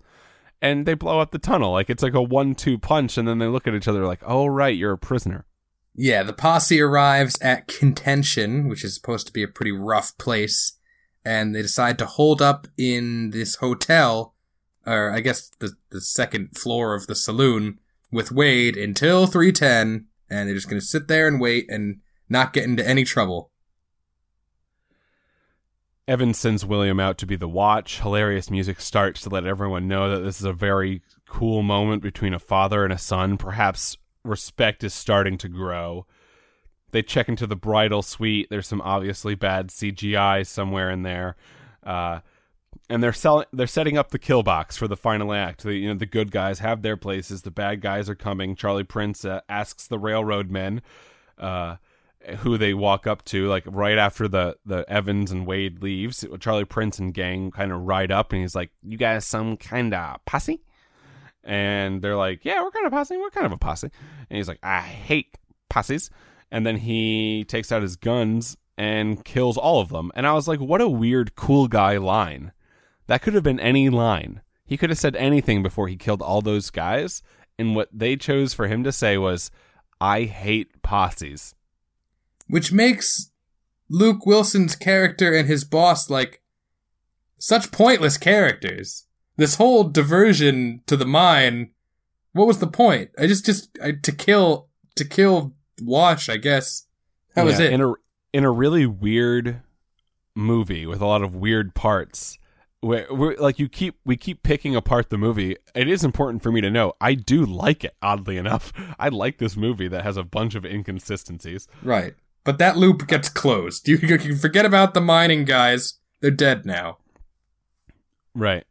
And they blow up the tunnel. Like it's like a one two punch, and then they look at each other like, oh, right, you're a prisoner. Yeah, the posse arrives at Contention, which is supposed to be a pretty rough place, and they decide to hold up in this hotel, or I guess the, the second floor of the saloon, with Wade until 310, and they're just going to sit there and wait and not get into any trouble. Evan sends William out to be the watch. Hilarious music starts to let everyone know that this is a very cool moment between a father and a son. Perhaps respect is starting to grow. They check into the bridal suite. There's some obviously bad CGI somewhere in there. Uh, and they're selling they're setting up the kill box for the final act. The you know the good guys have their places, the bad guys are coming. Charlie Prince uh, asks the railroad men uh, who they walk up to like right after the the Evans and Wade leaves. Charlie Prince and gang kind of ride up and he's like, "You guys some kind of posse?" And they're like, "Yeah, we're kind of posse. We're kind of a posse." And he's like, "I hate posses." And then he takes out his guns and kills all of them. And I was like, "What a weird cool guy line." That could have been any line. He could have said anything before he killed all those guys. And what they chose for him to say was, I hate posses. Which makes Luke Wilson's character and his boss like such pointless characters. This whole diversion to the mine, what was the point? I just just I, to kill to kill Wash, I guess. That was it. In a, in a really weird movie with a lot of weird parts, we're, like you keep we keep picking apart the movie. It is important for me to know I do like it. Oddly enough, I like this movie that has a bunch of inconsistencies. Right. But that loop gets closed. You, you can forget about the mining guys. They're dead now. Right.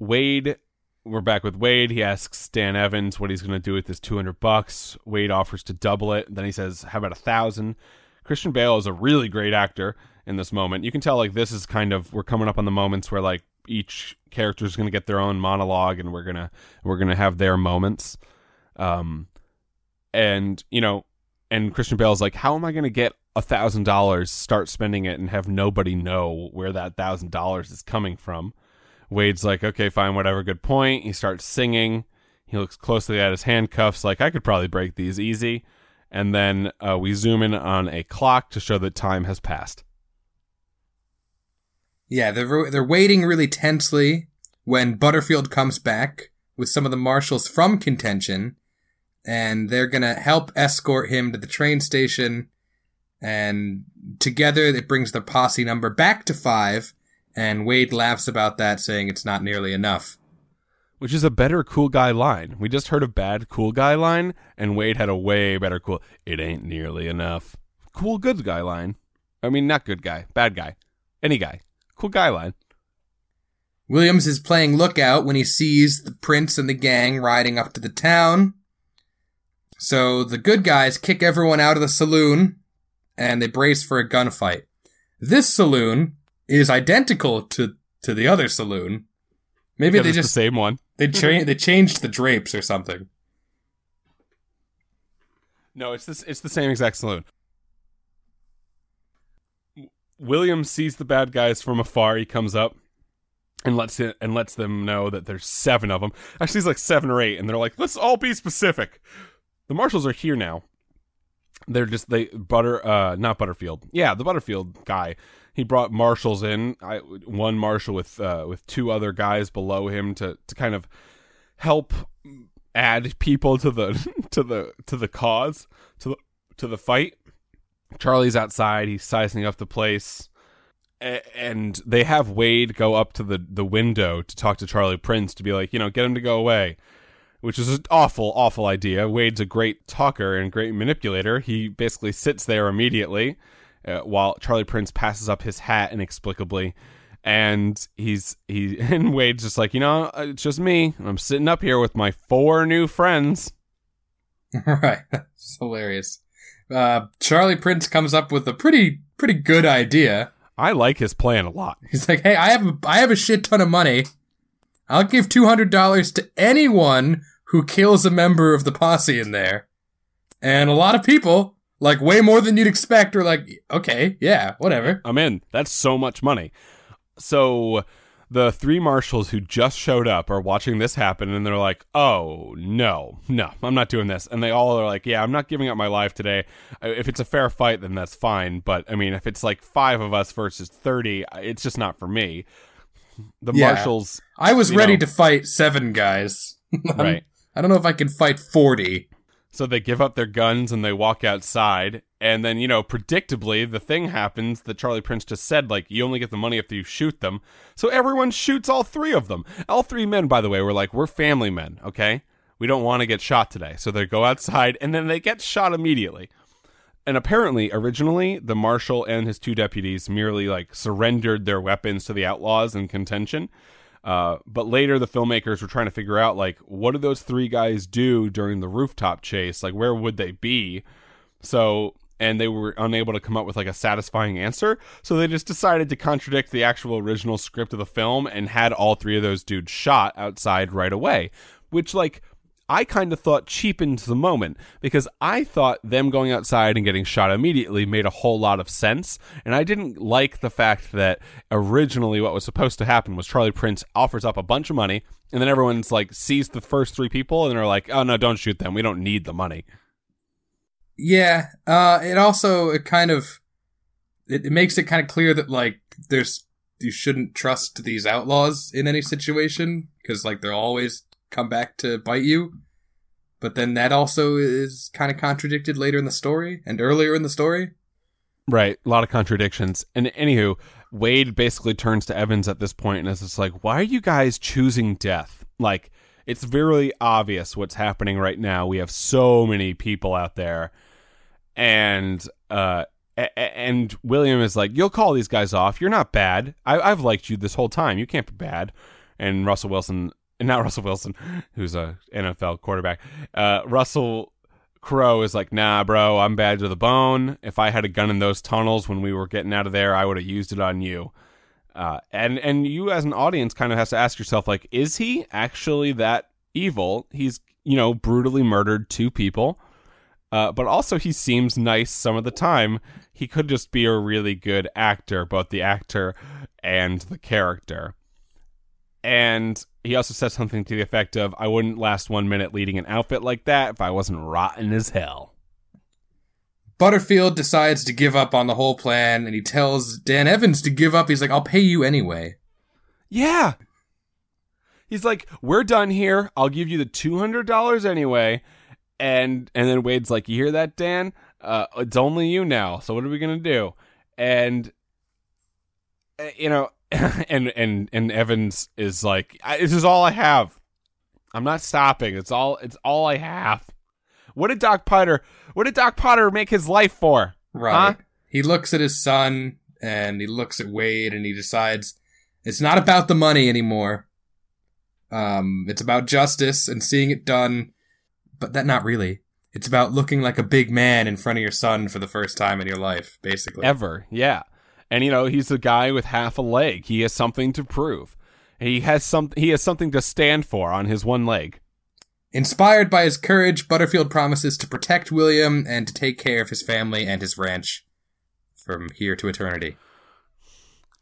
Wade, we're back with Wade. He asks Dan Evans what he's going to do with this 200 bucks. Wade offers to double it. Then he says, "How about a thousand? Christian Bale is a really great actor in this moment. You can tell like this is kind of we're coming up on the moments where like each character is going to get their own monologue and we're going to we're going to have their moments. Um and you know, and Christian Bale's like, "How am I going to get a thousand dollars, start spending it, and have nobody know where that thousand dollars is coming from?" Wade's like, "Okay, fine, whatever. Good point." He starts singing. He looks closely at his handcuffs, like, "I could probably break these easy." And then uh, we zoom in on a clock to show that time has passed. Yeah, they're they're waiting really tensely when Butterfield comes back with some of the marshals from contention, and they're gonna help escort him to the train station. And together, it brings the posse number back to five. And Wade laughs about that, saying it's not nearly enough. Which is a better cool guy line. We just heard a bad cool guy line, and Wade had a way better cool. It ain't nearly enough. Cool good guy line. I mean, not good guy, bad guy, any guy. Cool guy line. Williams is playing lookout when he sees the prince and the gang riding up to the town. So the good guys kick everyone out of the saloon and they brace for a gunfight. This saloon is identical to, to the other saloon. Maybe Yeah, they it's just the same one. they cha- they changed the drapes or something. No, it's this. It's the same exact saloon. W- William sees the bad guys from afar. He comes up and lets it and lets them know that there's seven of them. Actually, it's like seven or eight, and they're like, "Let's all be specific." The marshals are here now. They're just they butter uh not Butterfield. Yeah, the Butterfield guy. He brought marshals in. I one marshal with uh with two other guys below him to to kind of help add people to the to the to the cause to the to the fight. Charlie's outside. He's sizing up the place, and they have Wade go up to the the window to talk to Charlie Prince to be like, you know, get him to go away, which is an awful awful idea. Wade's a great talker and great manipulator. He basically sits there immediately uh, while Charlie Prince passes up his hat inexplicably. And he's he and Wade's just like you know it's just me. I'm sitting up here with my four new friends. right. That's hilarious. Uh, Charlie Prince comes up with a pretty pretty good idea. I like his plan a lot. He's like, "Hey, I have a, I have a shit ton of money. I'll give two hundred dollars to anyone who kills a member of the posse in there." And a lot of people, like way more than you'd expect, or like, "Okay, yeah, whatever." I'm in. That's so much money. So the three marshals who just showed up are watching this happen and they're like, "Oh, no. No, I'm not doing this." And they all are like, "Yeah, I'm not giving up my life today. If it's a fair fight, then that's fine, but I mean, if it's like 5 of us versus 30, it's just not for me." The Yeah. marshals, I was ready know. to fight seven guys. right. I don't know if I can fight forty. So they give up their guns and they walk outside. And then, you know, predictably, the thing happens that Charlie Prince just said like, you only get the money after you shoot them. So everyone shoots all three of them. All three men, by the way, were like, we're family men, okay? We don't want to get shot today. So they go outside and then they get shot immediately. And apparently, originally, the marshal and his two deputies merely like surrendered their weapons to the outlaws in contention. Uh, but later, the filmmakers were trying to figure out like, what did those three guys do during the rooftop chase? Like, where would they be? So, and they were unable to come up with like a satisfying answer. So they just decided to contradict the actual original script of the film and had all three of those dudes shot outside right away, which like I kind of thought cheapened the moment because I thought them going outside and getting shot immediately made a whole lot of sense. And I didn't like the fact that originally what was supposed to happen was Charlie Prince offers up a bunch of money and then everyone's like sees the first three people and they're like, oh no, don't shoot them. We don't need the money. Yeah. Uh, it also it kind of it, it makes it kind of clear that like there's you shouldn't trust these outlaws in any situation because like they're always come back to bite you. But then that also is kind of contradicted later in the story and earlier in the story. Right. A lot of contradictions. And anywho, Wade basically turns to Evans at this point and is just like, "Why are you guys choosing death? Like, it's very obvious what's happening right now. We have so many people out there, and uh, and William is like, "You'll call these guys off. You're not bad. I- I've liked you this whole time. You can't be bad." And Russell Wilson, not Russell Wilson, who's a NFL quarterback, uh, Russell Crowe is like, "Nah, bro, I'm bad to the bone. If I had a gun in those tunnels when we were getting out of there, I would have used it on you." Uh, and and you as an audience kind of has to ask yourself, like, is he actually that evil? He's you know brutally murdered two people. Uh, but also he seems nice some of the time. He could just be a really good actor, both the actor and the character. And he also says something to the effect of, I wouldn't last one minute leading an outfit like that if I wasn't rotten as hell. Butterfield decides to give up on the whole plan and he tells Dan Evans to give up. He's like, I'll pay you anyway. Yeah. He's like, We're done here. I'll give you the $200 anyway. And and then Wade's like, You hear that, Dan? Uh, it's only you now. So what are we going to do? And, uh, you know, and and and Evans is like, "This is all I have. I'm not stopping. It's all it's all I have." What did Doc Potter? What did Doc Potter make his life for? Right. Huh? He looks at his son and he looks at Wade and he decides it's not about the money anymore. Um, it's about justice and seeing it done, but that not really. It's about looking like a big man in front of your son for the first time in your life, basically. Ever, yeah. And you know, he's a guy with half a leg. He has something to prove. He has some. He has something to stand for on his one leg. Inspired by his courage, Butterfield promises to protect William and to take care of his family and his ranch from here to eternity.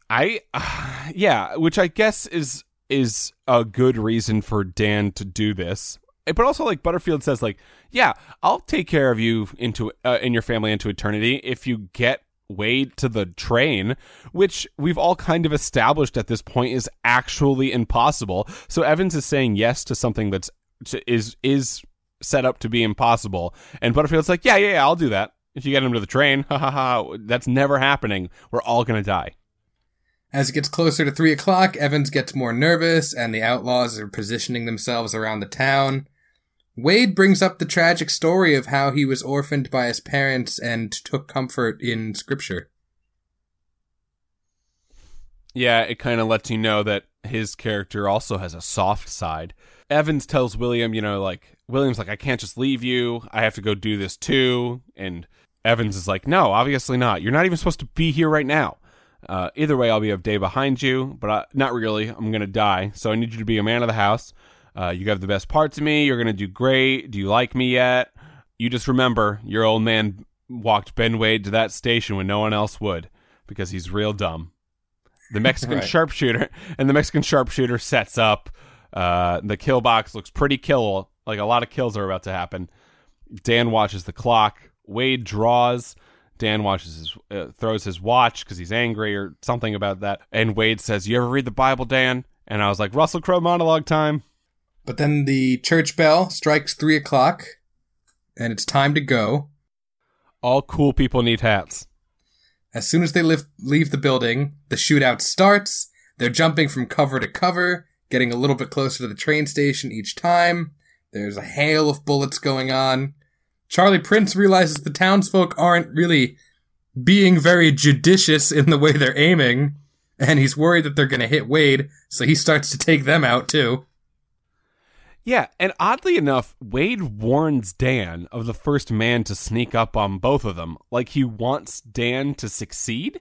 I, uh, yeah, which I guess is is a good reason for Dan to do this. But also, like Butterfield says, like, yeah, I'll take care of you into uh, and your family into eternity if you get Wade to the train, which we've all kind of established at this point is actually impossible. So Evans is saying yes to something that's is is set up to be impossible, and Butterfield's like, yeah, yeah, yeah, I'll do that if you get him to the train. Ha ha ha! That's never happening. We're all gonna die. As it gets closer to three o'clock, Evans gets more nervous, and the outlaws are positioning themselves around the town. Wade brings up the tragic story of how he was orphaned by his parents and took comfort in scripture. Yeah, it kind of lets you know that his character also has a soft side. Evans tells William, you know, like, William's like, I can't just leave you. I have to go do this too. And Evans is like, no, obviously not. You're not even supposed to be here right now. Uh, either way, I'll be a day behind you, but I, not really. I'm going to die. So I need you to be a man of the house. Uh, you have the best parts of me. You're going to do great. Do you like me yet? You just remember your old man walked Ben Wade to that station when no one else would because he's real dumb. The Mexican Right. sharpshooter and the Mexican sharpshooter sets up. Uh, the kill box looks pretty kill. Like a lot of kills are about to happen. Dan watches the clock. Wade draws. Dan watches his uh, throws his watch because he's angry or something about that. And Wade says, "You ever read the Bible, Dan?" And I was like, "Russell Crowe monologue time." But then the church bell strikes three o'clock, and it's time to go. All cool people need hats. As soon as they live, leave the building, the shootout starts. They're jumping from cover to cover, getting a little bit closer to the train station each time. There's a hail of bullets going on. Charlie Prince realizes the townsfolk aren't really being very judicious in the way they're aiming, and he's worried that they're going to hit Wade, so he starts to take them out too. Yeah, and oddly enough, Wade warns Dan of the first man to sneak up on both of them. Like he wants Dan to succeed,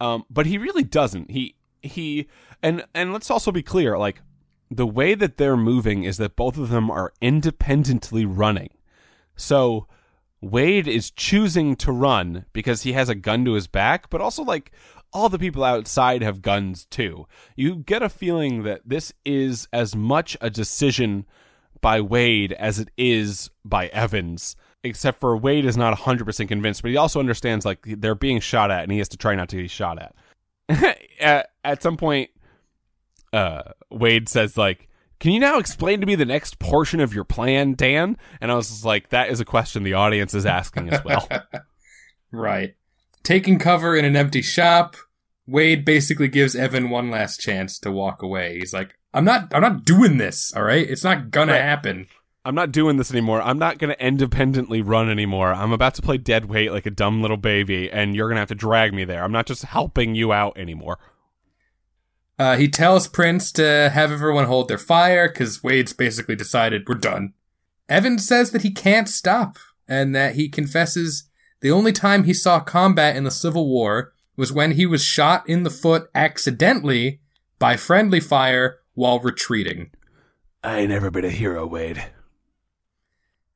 um, but he really doesn't. He he and and let's also be clear. Like the way that they're moving is that both of them are independently running. So Wade is choosing to run because he has a gun to his back, but also like all the people outside have guns too. You get a feeling that this is as much a decision by Wade as it is by Evans. Except for Wade is not 100% convinced, but he also understands like they're being shot at and he has to try not to be shot at. at, some point uh Wade says like can you now explain to me the next portion of your plan, Dan? And I was like, that is a question the audience is asking as well. Right. Taking cover in an empty shop, Wade basically gives Evan one last chance to walk away. He's like, "I'm not, I'm not doing this. All right, it's not gonna Right. happen." I'm not doing this anymore. I'm not going to independently run anymore. I'm about to play dead weight like a dumb little baby, and you're going to have to drag me there. I'm not just helping you out anymore. Uh, he tells Prince to have everyone hold their fire because Wade's basically decided we're done. Evan says that he can't stop and that he confesses the only time he saw combat in the Civil War was when he was shot in the foot accidentally by friendly fire while retreating. I ain't never been a hero, Wade.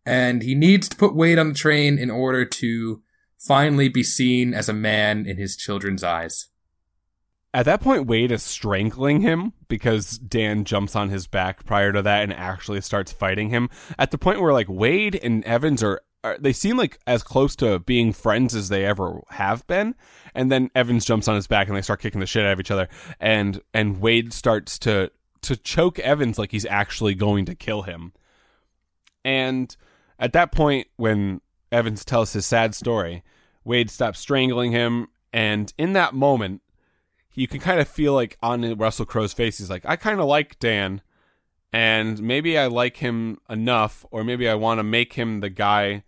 And he needs to put Wade on the train in order to finally be seen as a man in his children's eyes. At that point, Wade is strangling him because Dan jumps on his back prior to that and actually starts fighting him. At the point where like Wade and Evans are, are they seem like as close to being friends as they ever have been, and then Evans jumps on his back and they start kicking the shit out of each other, and and Wade starts to to choke Evans like he's actually going to kill him. And at that point, when Evans tells his sad story, Wade stops strangling him, and in that moment you can kind of feel like on Russell Crowe's face, he's like, I kind of like Dan, and maybe I like him enough, or maybe I want to make him the guy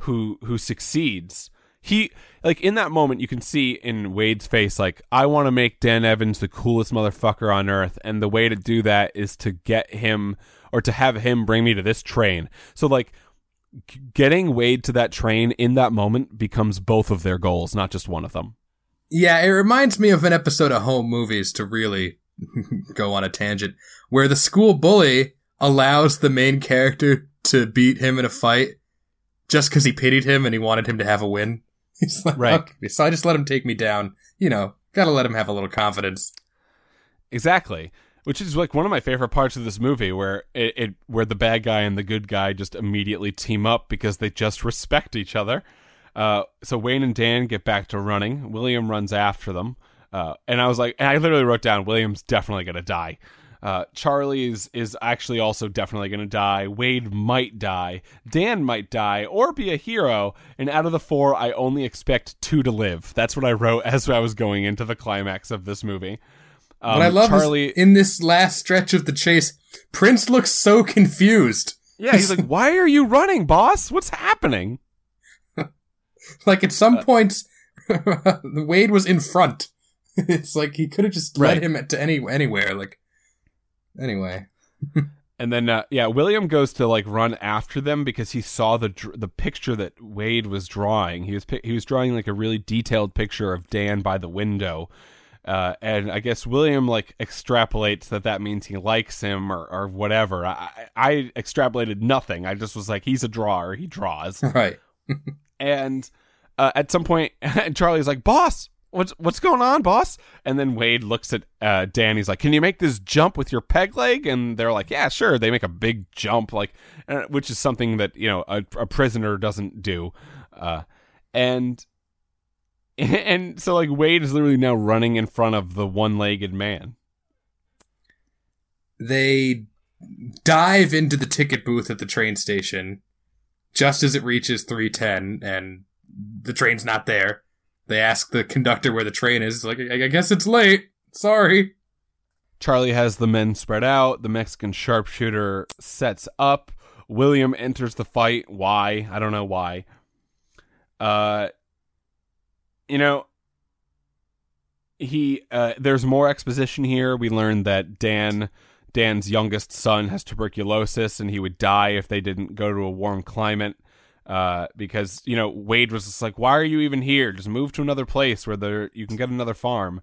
who who succeeds. He like in that moment, you can see in Wade's face, like I want to make Dan Evans the coolest motherfucker on earth, and the way to do that is to get him or to have him bring me to this train. So like getting Wade to that train in that moment becomes both of their goals, not just one of them. Yeah, it reminds me of an episode of Home Movies to really go on a tangent, where the school bully allows the main character to beat him in a fight just because he pitied him and he wanted him to have a win. He's like, Right. okay, so I just let him take me down. You know, gotta let him have a little confidence. Exactly. Which is like one of my favorite parts of this movie, where it, it where the bad guy and the good guy just immediately team up because they just respect each other. Uh, so Wayne and Dan get back to running. William runs after them, uh, and I was like, and I literally wrote down, William's definitely gonna die. Uh, Charlie is is actually also definitely gonna die. Wade might die. Dan might die or be a hero. And out of the four, I only expect two to live. That's what I wrote as I was going into the climax of this movie. Um, what I love Charlie. is in this last stretch of the chase, Prince looks so confused. Yeah, he's like, "Why are you running, boss? What's happening?" Like at Uh, some points, Wade was in front. It's like he could have just led him to any anywhere. Like anyway, And then, uh, yeah, William goes to like run after them because he saw the dr- the picture that Wade was drawing. He was pi- he was drawing like a really detailed picture of Dan by the window, uh, and I guess William like extrapolates that that means he likes him or, or whatever. I, I I extrapolated nothing. I just was like, he's a drawer. He draws. right. and uh, at some point charlie's like boss what's what's going on boss? And then wade looks at uh, dan. He's like can you make this jump with your peg leg? And they're like yeah sure. They make a big jump like uh, which is something that you know a, a prisoner doesn't do. Uh, and and so like wade is literally now running in front of the one-legged man. They dive into the ticket booth at the train station just as it reaches 310 and the train's not there. They ask the conductor where the train is. It's like, I guess it's late. Sorry. Charlie has the men spread out. The Mexican sharpshooter sets up. William enters the fight. Why? I don't know why. Uh, you know, he uh, there's more exposition here. We learned that Dan Dan's youngest son has tuberculosis, and he would die if they didn't go to a warm climate. Uh, because you know Wade was just like, "Why are you even here? Just move to another place where there you can get another farm."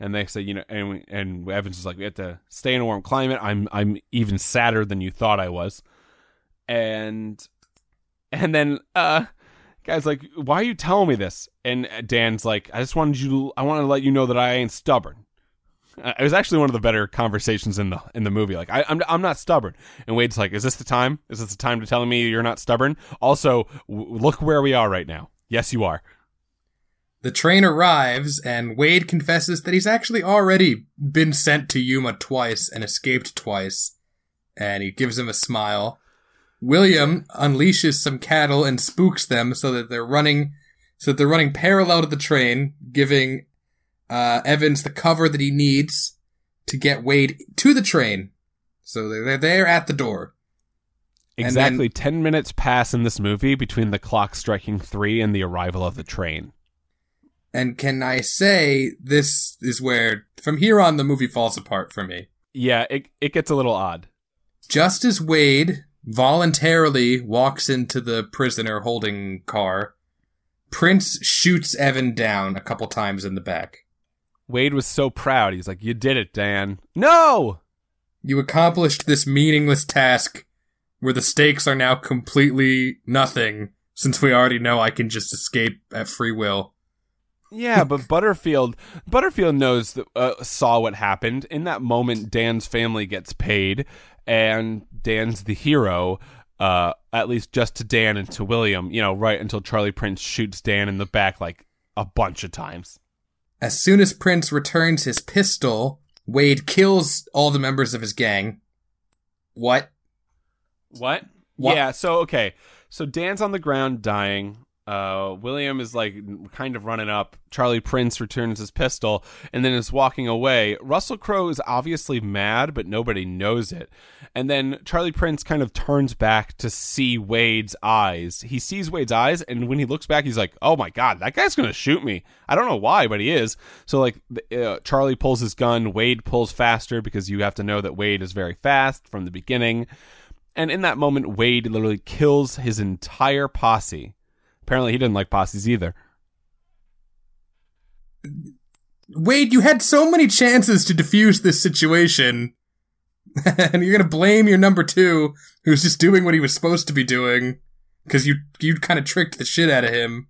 And they say, you know, and and Evans is like, "We have to stay in a warm climate. I'm I'm even sadder than you thought I was." And and then uh guys like why are you telling me this and dan's like i just wanted you i want to let you know that i ain't stubborn Uh, it was actually one of the better conversations in the in the movie. Like I, I'm, I'm not stubborn. And wade's like is this the time? Is this the time to telling me you're not stubborn? Also w- look where we are right now. Yes you are. The train arrives, and Wade confesses that he's actually already been sent to Yuma twice and escaped twice. And he gives him a smile. William unleashes some cattle and spooks them so that they're running, so that they're running parallel to the train, giving uh, Evans the cover that he needs to get Wade to the train. So they're, they're there at the door. Exactly 10 minutes pass in this movie between the clock striking 3 and the arrival of the train. And can I say this is where, from here on, the movie falls apart for me. Yeah, it it gets a little odd. Just as Wade voluntarily walks into the prisoner holding car, Prince shoots Evan down a couple times in the back. Wade was so proud. He's like, "You did it, Dan." No! You accomplished this meaningless task where the stakes are now completely nothing since we already know I can just escape at free will. Yeah, but Butterfield Butterfield knows that, uh, saw what happened. In that moment Dan's family gets paid and Dan's the hero. Uh, at least just to Dan and to William, you know, right until Charlie Prince shoots Dan in the back like a bunch of times. As soon as Prince returns his pistol, Wade kills all the members of his gang. What? What? What? Yeah, so okay. So Dan's on the ground dying. Uh William is like kind of running up. Charlie Prince returns his pistol and then is walking away. Russell Crowe is obviously mad, but nobody knows it. And then Charlie Prince kind of turns back to see Wade's eyes. He sees Wade's eyes and when he looks back he's like, "Oh my god, that guy's to shoot me." I don't know why, but he is. So like uh, Charlie pulls his gun, Wade pulls faster because you have to know that Wade is very fast from the beginning. And in that moment, Wade literally kills his entire posse. Apparently, he didn't like posses either. Wade, you had so many chances to defuse this situation. and you're gonna blame your number two, who's just doing what he was supposed to be doing, because you you kind of tricked the shit out of him.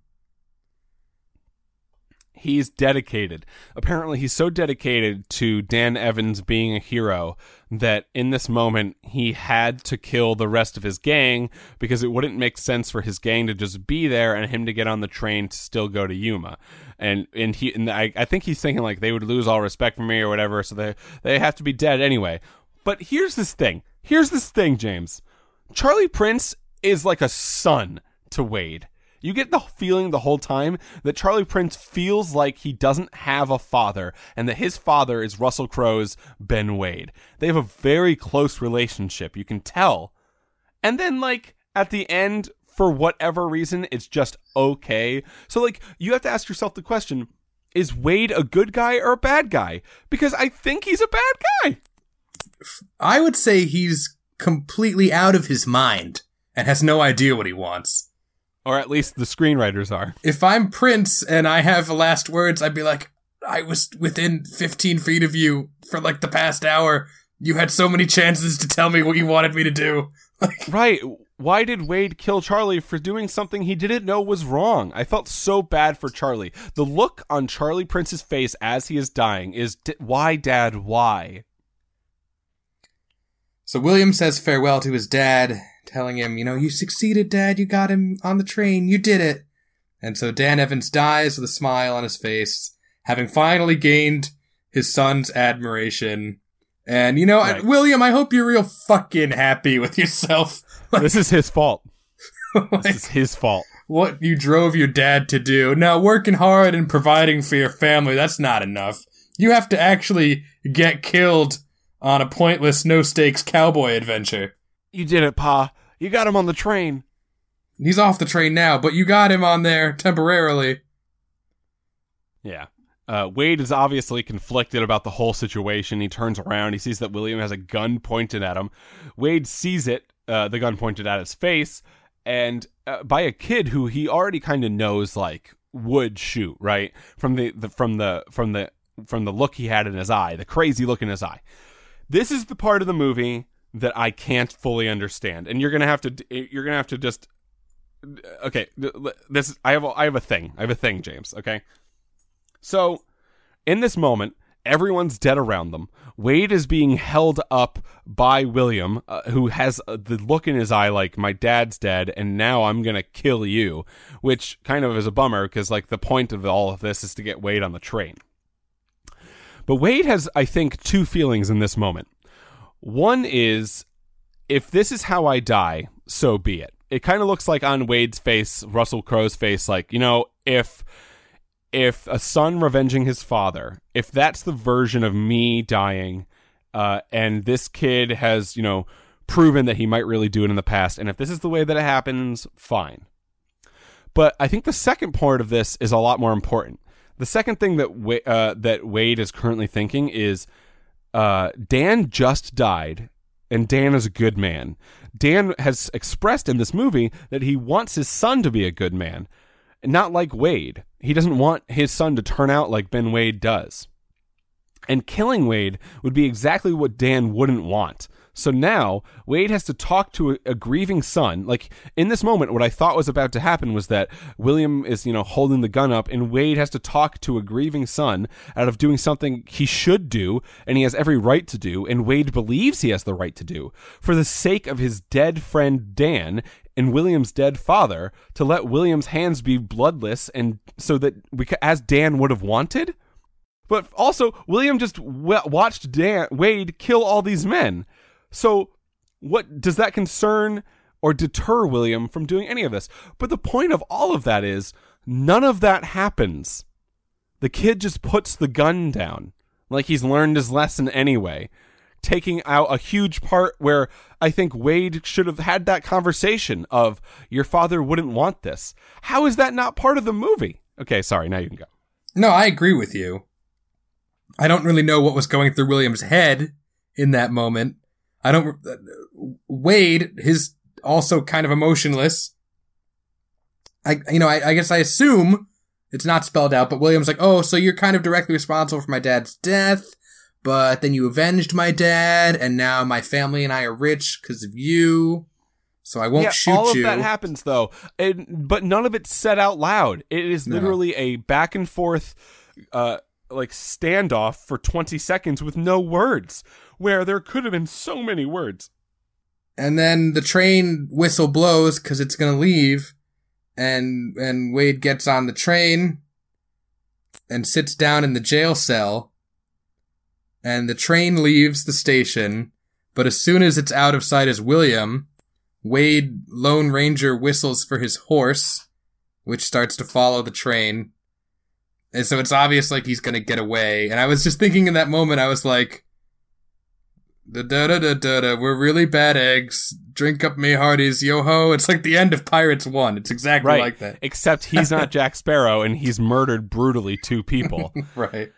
He's dedicated. Apparently, he's so dedicated to Dan Evans being a hero that in this moment he had to kill the rest of his gang because it wouldn't make sense for his gang to just be there and him to get on the train to still go to Yuma. And and he and I, I think he's thinking like they would lose all respect for me or whatever, so they they have to be dead anyway. But here's this thing. Here's this thing, James. Charlie Prince is like a son to Wade. You get the feeling the whole time that Charlie Prince feels like he doesn't have a father and that his father is Russell Crowe's Ben Wade. They have a very close relationship, you can tell. And then, like, at the end, for whatever reason, it's just okay. So, like, you have to ask yourself the question is Wade a good guy or a bad guy? Because I think he's a bad guy. I would say he's completely out of his mind and has no idea what he wants. Or at least the screenwriters are. If I'm Prince and I have last words, I'd be like, I was within 15 feet of you for like the past hour. You had so many chances to tell me what you wanted me to do. Right. Why did Wade kill Charlie for doing something he didn't know was wrong? I felt so bad for Charlie. The look on Charlie Prince's face as he is dying is D- why, Dad, why? So William says farewell to his dad, telling him, you know, you succeeded, Dad. You got him on the train. You did it. And so Dan Evans dies with a smile on his face, having finally gained his son's admiration. And, you know, I- William, I hope you're real fucking happy with yourself. This is his fault. Like, This is his fault. what you drove your dad to do. Now, working hard and providing for your family, that's not enough. You have to actually get killed on a pointless, no stakes cowboy adventure. You did it, Pa. You got him on the train. He's off the train now, but you got him on there temporarily. Yeah. Uh, Wade is obviously conflicted about the whole situation. He turns around. He sees that William has a gun pointed at him. Wade sees it, uh, the gun pointed at his face, and uh, by a kid who he already kind of knows, like would shoot right from the, the from the from the from the look he had in his eye, the crazy look in his eye. This is the part of the movie that I can't fully understand, and you're gonna have to you're gonna have to just okay. This I have a, I have a thing. I have a thing, James. Okay. So, in this moment, everyone's dead around them. Wade is being held up by William, uh, who has uh, the look in his eye like, my dad's dead, and now I'm going to kill you, which kind of is a bummer because, like, the point of all of this is to get Wade on the train. But Wade has, I think, two feelings in this moment. One is, if this is how I die, so be it. It kind of looks like on Wade's face, Russell Crowe's face, like, you know, if if a son revenging his father, if that's the version of me dying, uh, and this kid has, you know, proven that he might really do it in the past, and if this is the way that it happens, fine. But I think the second part of this is a lot more important. The second thing that uh, that Wade is currently thinking is uh, Dan just died, and Dan is a good man. Dan has expressed in this movie that he wants his son to be a good man, not like Wade. He doesn't want his son to turn out like Ben Wade does. And killing Wade would be exactly what Dan wouldn't want. So now Wade has to talk to a, a, grieving son. Like in this moment, what I thought was about to happen was that William is, you know, holding the gun up, and Wade has to talk to a grieving son out of doing something he should do, and he has every right to do, and Wade believes he has the right to do for the sake of his dead friend Dan and William's dead father, to let William's hands be bloodless, and so that we, as Dan would have wanted. But also, William just w- watched Dan Wade kill all these men. So, what does that concern or deter William from doing any of this? But the point of all of that is none of that happens. The kid just puts the gun down, like he's learned his lesson anyway, taking out a huge part where I think Wade should have had that conversation of your father wouldn't want this. How is that not part of the movie? Okay, sorry, now you can go. No, I agree with you. I don't really know what was going through William's head in that moment. I don't. Wade, his also kind of emotionless. I, you know, I, I guess I assume it's not spelled out, but William's like, oh, so you're kind of directly responsible for my dad's death, but then you avenged my dad, and now my family and I are rich because of you. So I won't yeah, shoot all you. of that happens though, and, but none of it's said out loud. It is No. literally a back and forth, uh, like standoff for twenty seconds with no words, where there could have been so many words. And then the train whistle blows because it's gonna leave, and and Wade gets on the train and sits down in the jail cell. And the train leaves the station, but as soon as it's out of sight as William, Wade Lone Ranger whistles for his horse, which starts to follow the train. And so it's obvious like he's gonna get away. And I was just thinking in that moment, I was like, Da da da da da da. We're really bad eggs. Drink up me hearties, yo ho. It's like the end of Pirates One. It's exactly Right. like that. Except he's not Jack Sparrow, and he's murdered brutally two people. Right.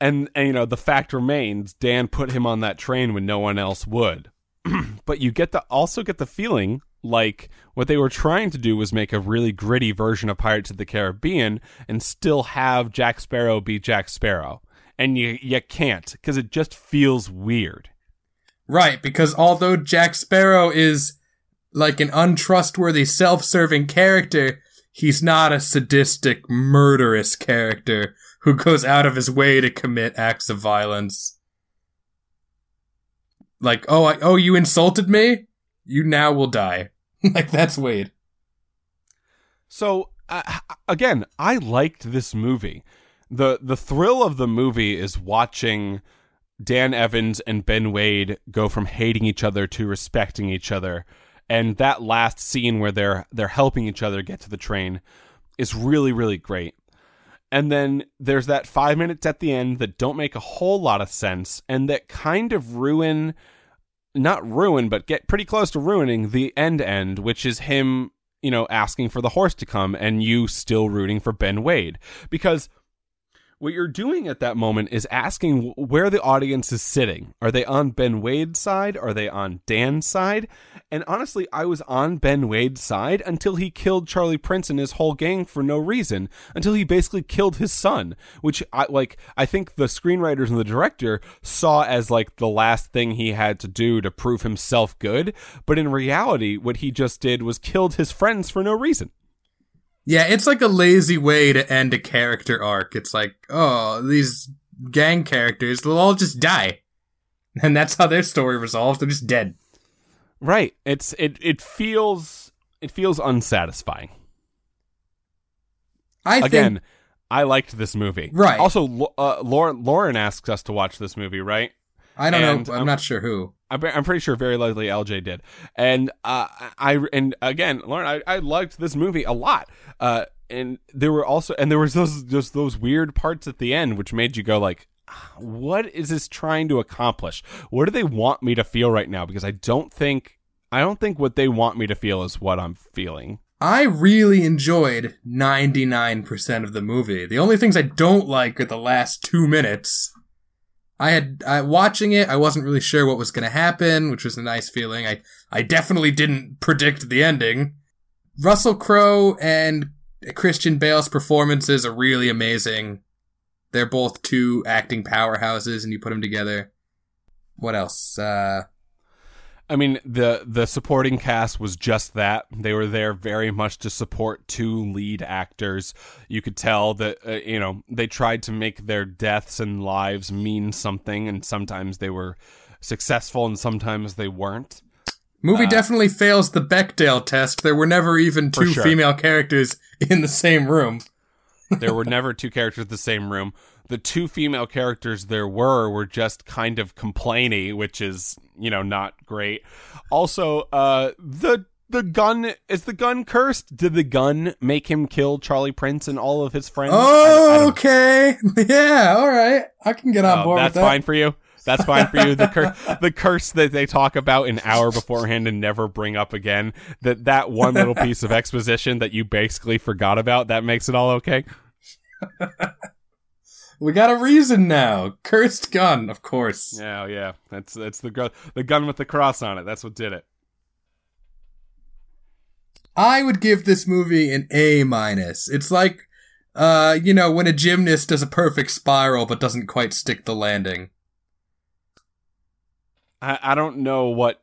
and, and you know the fact remains, Dan put him on that train when no one else would. but you get the also get the feeling like what they were trying to do was make a really gritty version of Pirates of the Caribbean and still have Jack Sparrow be Jack Sparrow. And you you can't because it just feels weird. Right, because although Jack Sparrow is like an untrustworthy, self-serving character, he's not a sadistic, murderous character who goes out of his way to commit acts of violence. Like, oh, I, oh, you insulted me? You now will die. like that's Wade. So uh, again, I liked this movie. the The thrill of the movie is watching Dan Evans and Ben Wade go from hating each other to respecting each other, and that last scene where they're they're helping each other get to the train is really really great. And then there's that five minutes at the end that don't make a whole lot of sense and that kind of ruin, not ruin, but get pretty close to ruining the end end, which is him, you know, asking for the horse to come and you still rooting for Ben Wade. Because what you're doing at that moment is asking where the audience is sitting. Are they on Ben Wade's side? Are they on Dan's side? And honestly, I was on Ben Wade's side until he killed Charlie Prince and his whole gang for no reason. Until he basically killed his son, which I like. I think the screenwriters and the director saw as like the last thing he had to do to prove himself good. But in reality, what he just did was killed his friends for no reason. Yeah, it's like a lazy way to end a character arc. It's like, oh, these gang characters, they'll all just die. And that's how their story resolves. They're just dead. Right. It's it it feels it feels unsatisfying. I Again, think I liked this movie. Right. Also, uh, Lauren Lauren asked us to watch this movie, right? I don't and, know. I'm um, not sure who. I'm, I'm pretty sure very likely LJ did. And uh, I and again, Lauren, I, I liked this movie a lot. Uh, and there were also and there was those just those weird parts at the end which made you go like what is this trying to accomplish what do they want me to feel right now because i don't think i don't think what they want me to feel is what i'm feeling I really enjoyed 99% of the movie. The only things I don't like are the last two minutes. I had, I, watching it, I wasn't really sure what was going to happen, which was a nice feeling. I, I definitely didn't predict the ending. Russell Crowe and Christian Bale's performances are really amazing. They're both two acting powerhouses, and you put them together. What else? Uh, I mean, the the supporting cast was just that. They were there very much to support two lead actors. You could tell that uh, you know they tried to make their deaths and lives mean something, and sometimes they were successful, and sometimes they weren't. Movie uh, definitely fails the Bechdel test. There were never even two sure. female characters in the same room. there were never two characters in the same room the two female characters there were were just kind of complainy, which is you know not great. Also, uh, the the gun is the gun cursed? Did the gun make him kill Charlie Prince and all of his friends? Oh, I, I okay, yeah, all right, I can get on oh, board. That's that. fine for you. That's fine for you. The curse, the curse that they talk about an hour beforehand and never bring up again. That that one little piece of exposition that you basically forgot about. That makes it all okay. We got a reason now. Cursed gun, of course. Yeah, yeah. That's that's the gun the gun with the cross on it. That's what did it. I would give this movie an A minus. It's like uh, you know, when a gymnast does a perfect spiral but doesn't quite stick the landing. I, I don't know what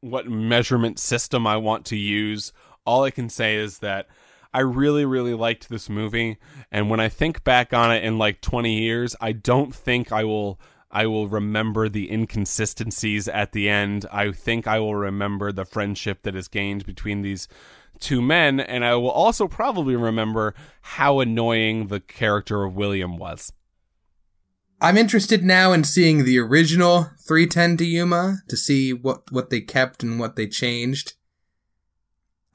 what measurement system I want to use. All I can say is that I really, really liked this movie, and when I think back on it in like 20 years, I don't think I will. I will remember the inconsistencies at the end. I think I will remember the friendship that is gained between these two men, and I will also probably remember how annoying the character of William was. I'm interested now in seeing the original 310 to Yuma to see what, what they kept and what they changed.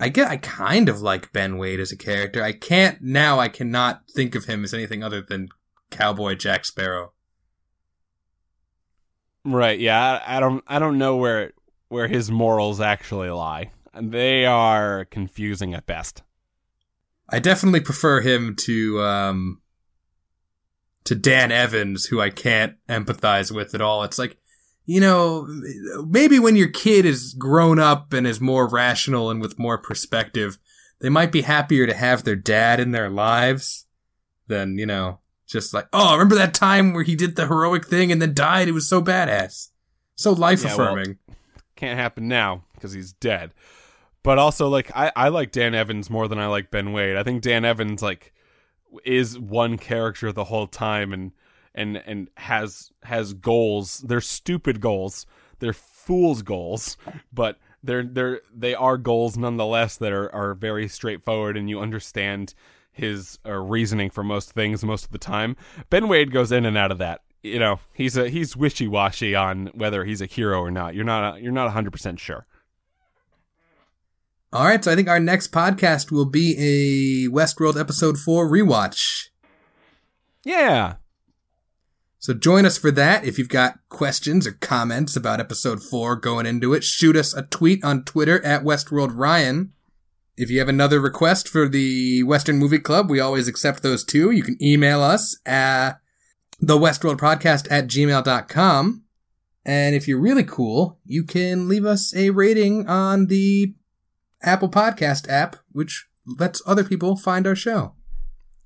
I get I kind of like Ben Wade as a character. I can't now I cannot think of him as anything other than Cowboy Jack Sparrow. Right, yeah. I, I don't I don't know where where his morals actually lie. They are confusing at best. I definitely prefer him to um to Dan Evans, who I can't empathize with at all. It's like you know, maybe when your kid is grown up and is more rational and with more perspective, they might be happier to have their dad in their lives than, you know, just like, oh, remember that time where he did the heroic thing and then died? It was so badass. So life affirming. Yeah, well, can't happen now because he's dead. But also, like, I, I like Dan Evans more than I like Ben Wade. I think Dan Evans, like, is one character the whole time and and and has has goals. They're stupid goals. They're fools goals, but they're they're they are goals nonetheless that are are very straightforward and you understand his uh, reasoning for most things most of the time. Ben Wade goes in and out of that. You know, he's a he's wishy washy on whether he's a hero or not. You're not a, you're not hundred percent sure. All right, so I think our next podcast will be a Westworld episode four rewatch. Yeah, so join us for that. If you've got questions or comments about episode four going into it, shoot us a tweet on Twitter at Westworld Ryan. If you have another request for the Western Movie Club, we always accept those too. You can email us at the Westworld Podcast at gmail.com. And if you're really cool, you can leave us a rating on the Apple Podcast app, which lets other people find our show.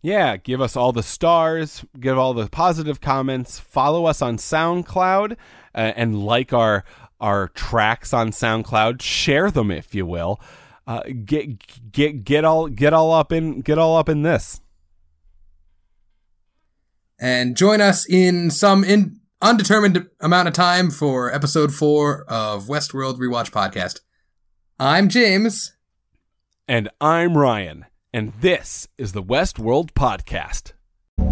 Yeah, give us all the stars, give all the positive comments, follow us on SoundCloud, uh, and like our our tracks on SoundCloud. Share them if you will. Uh, get get get all get all up in get all up in this. And join us in some in undetermined amount of time for episode four of Westworld Rewatch Podcast. I'm James. And I'm Ryan and this is the Westworld Podcast.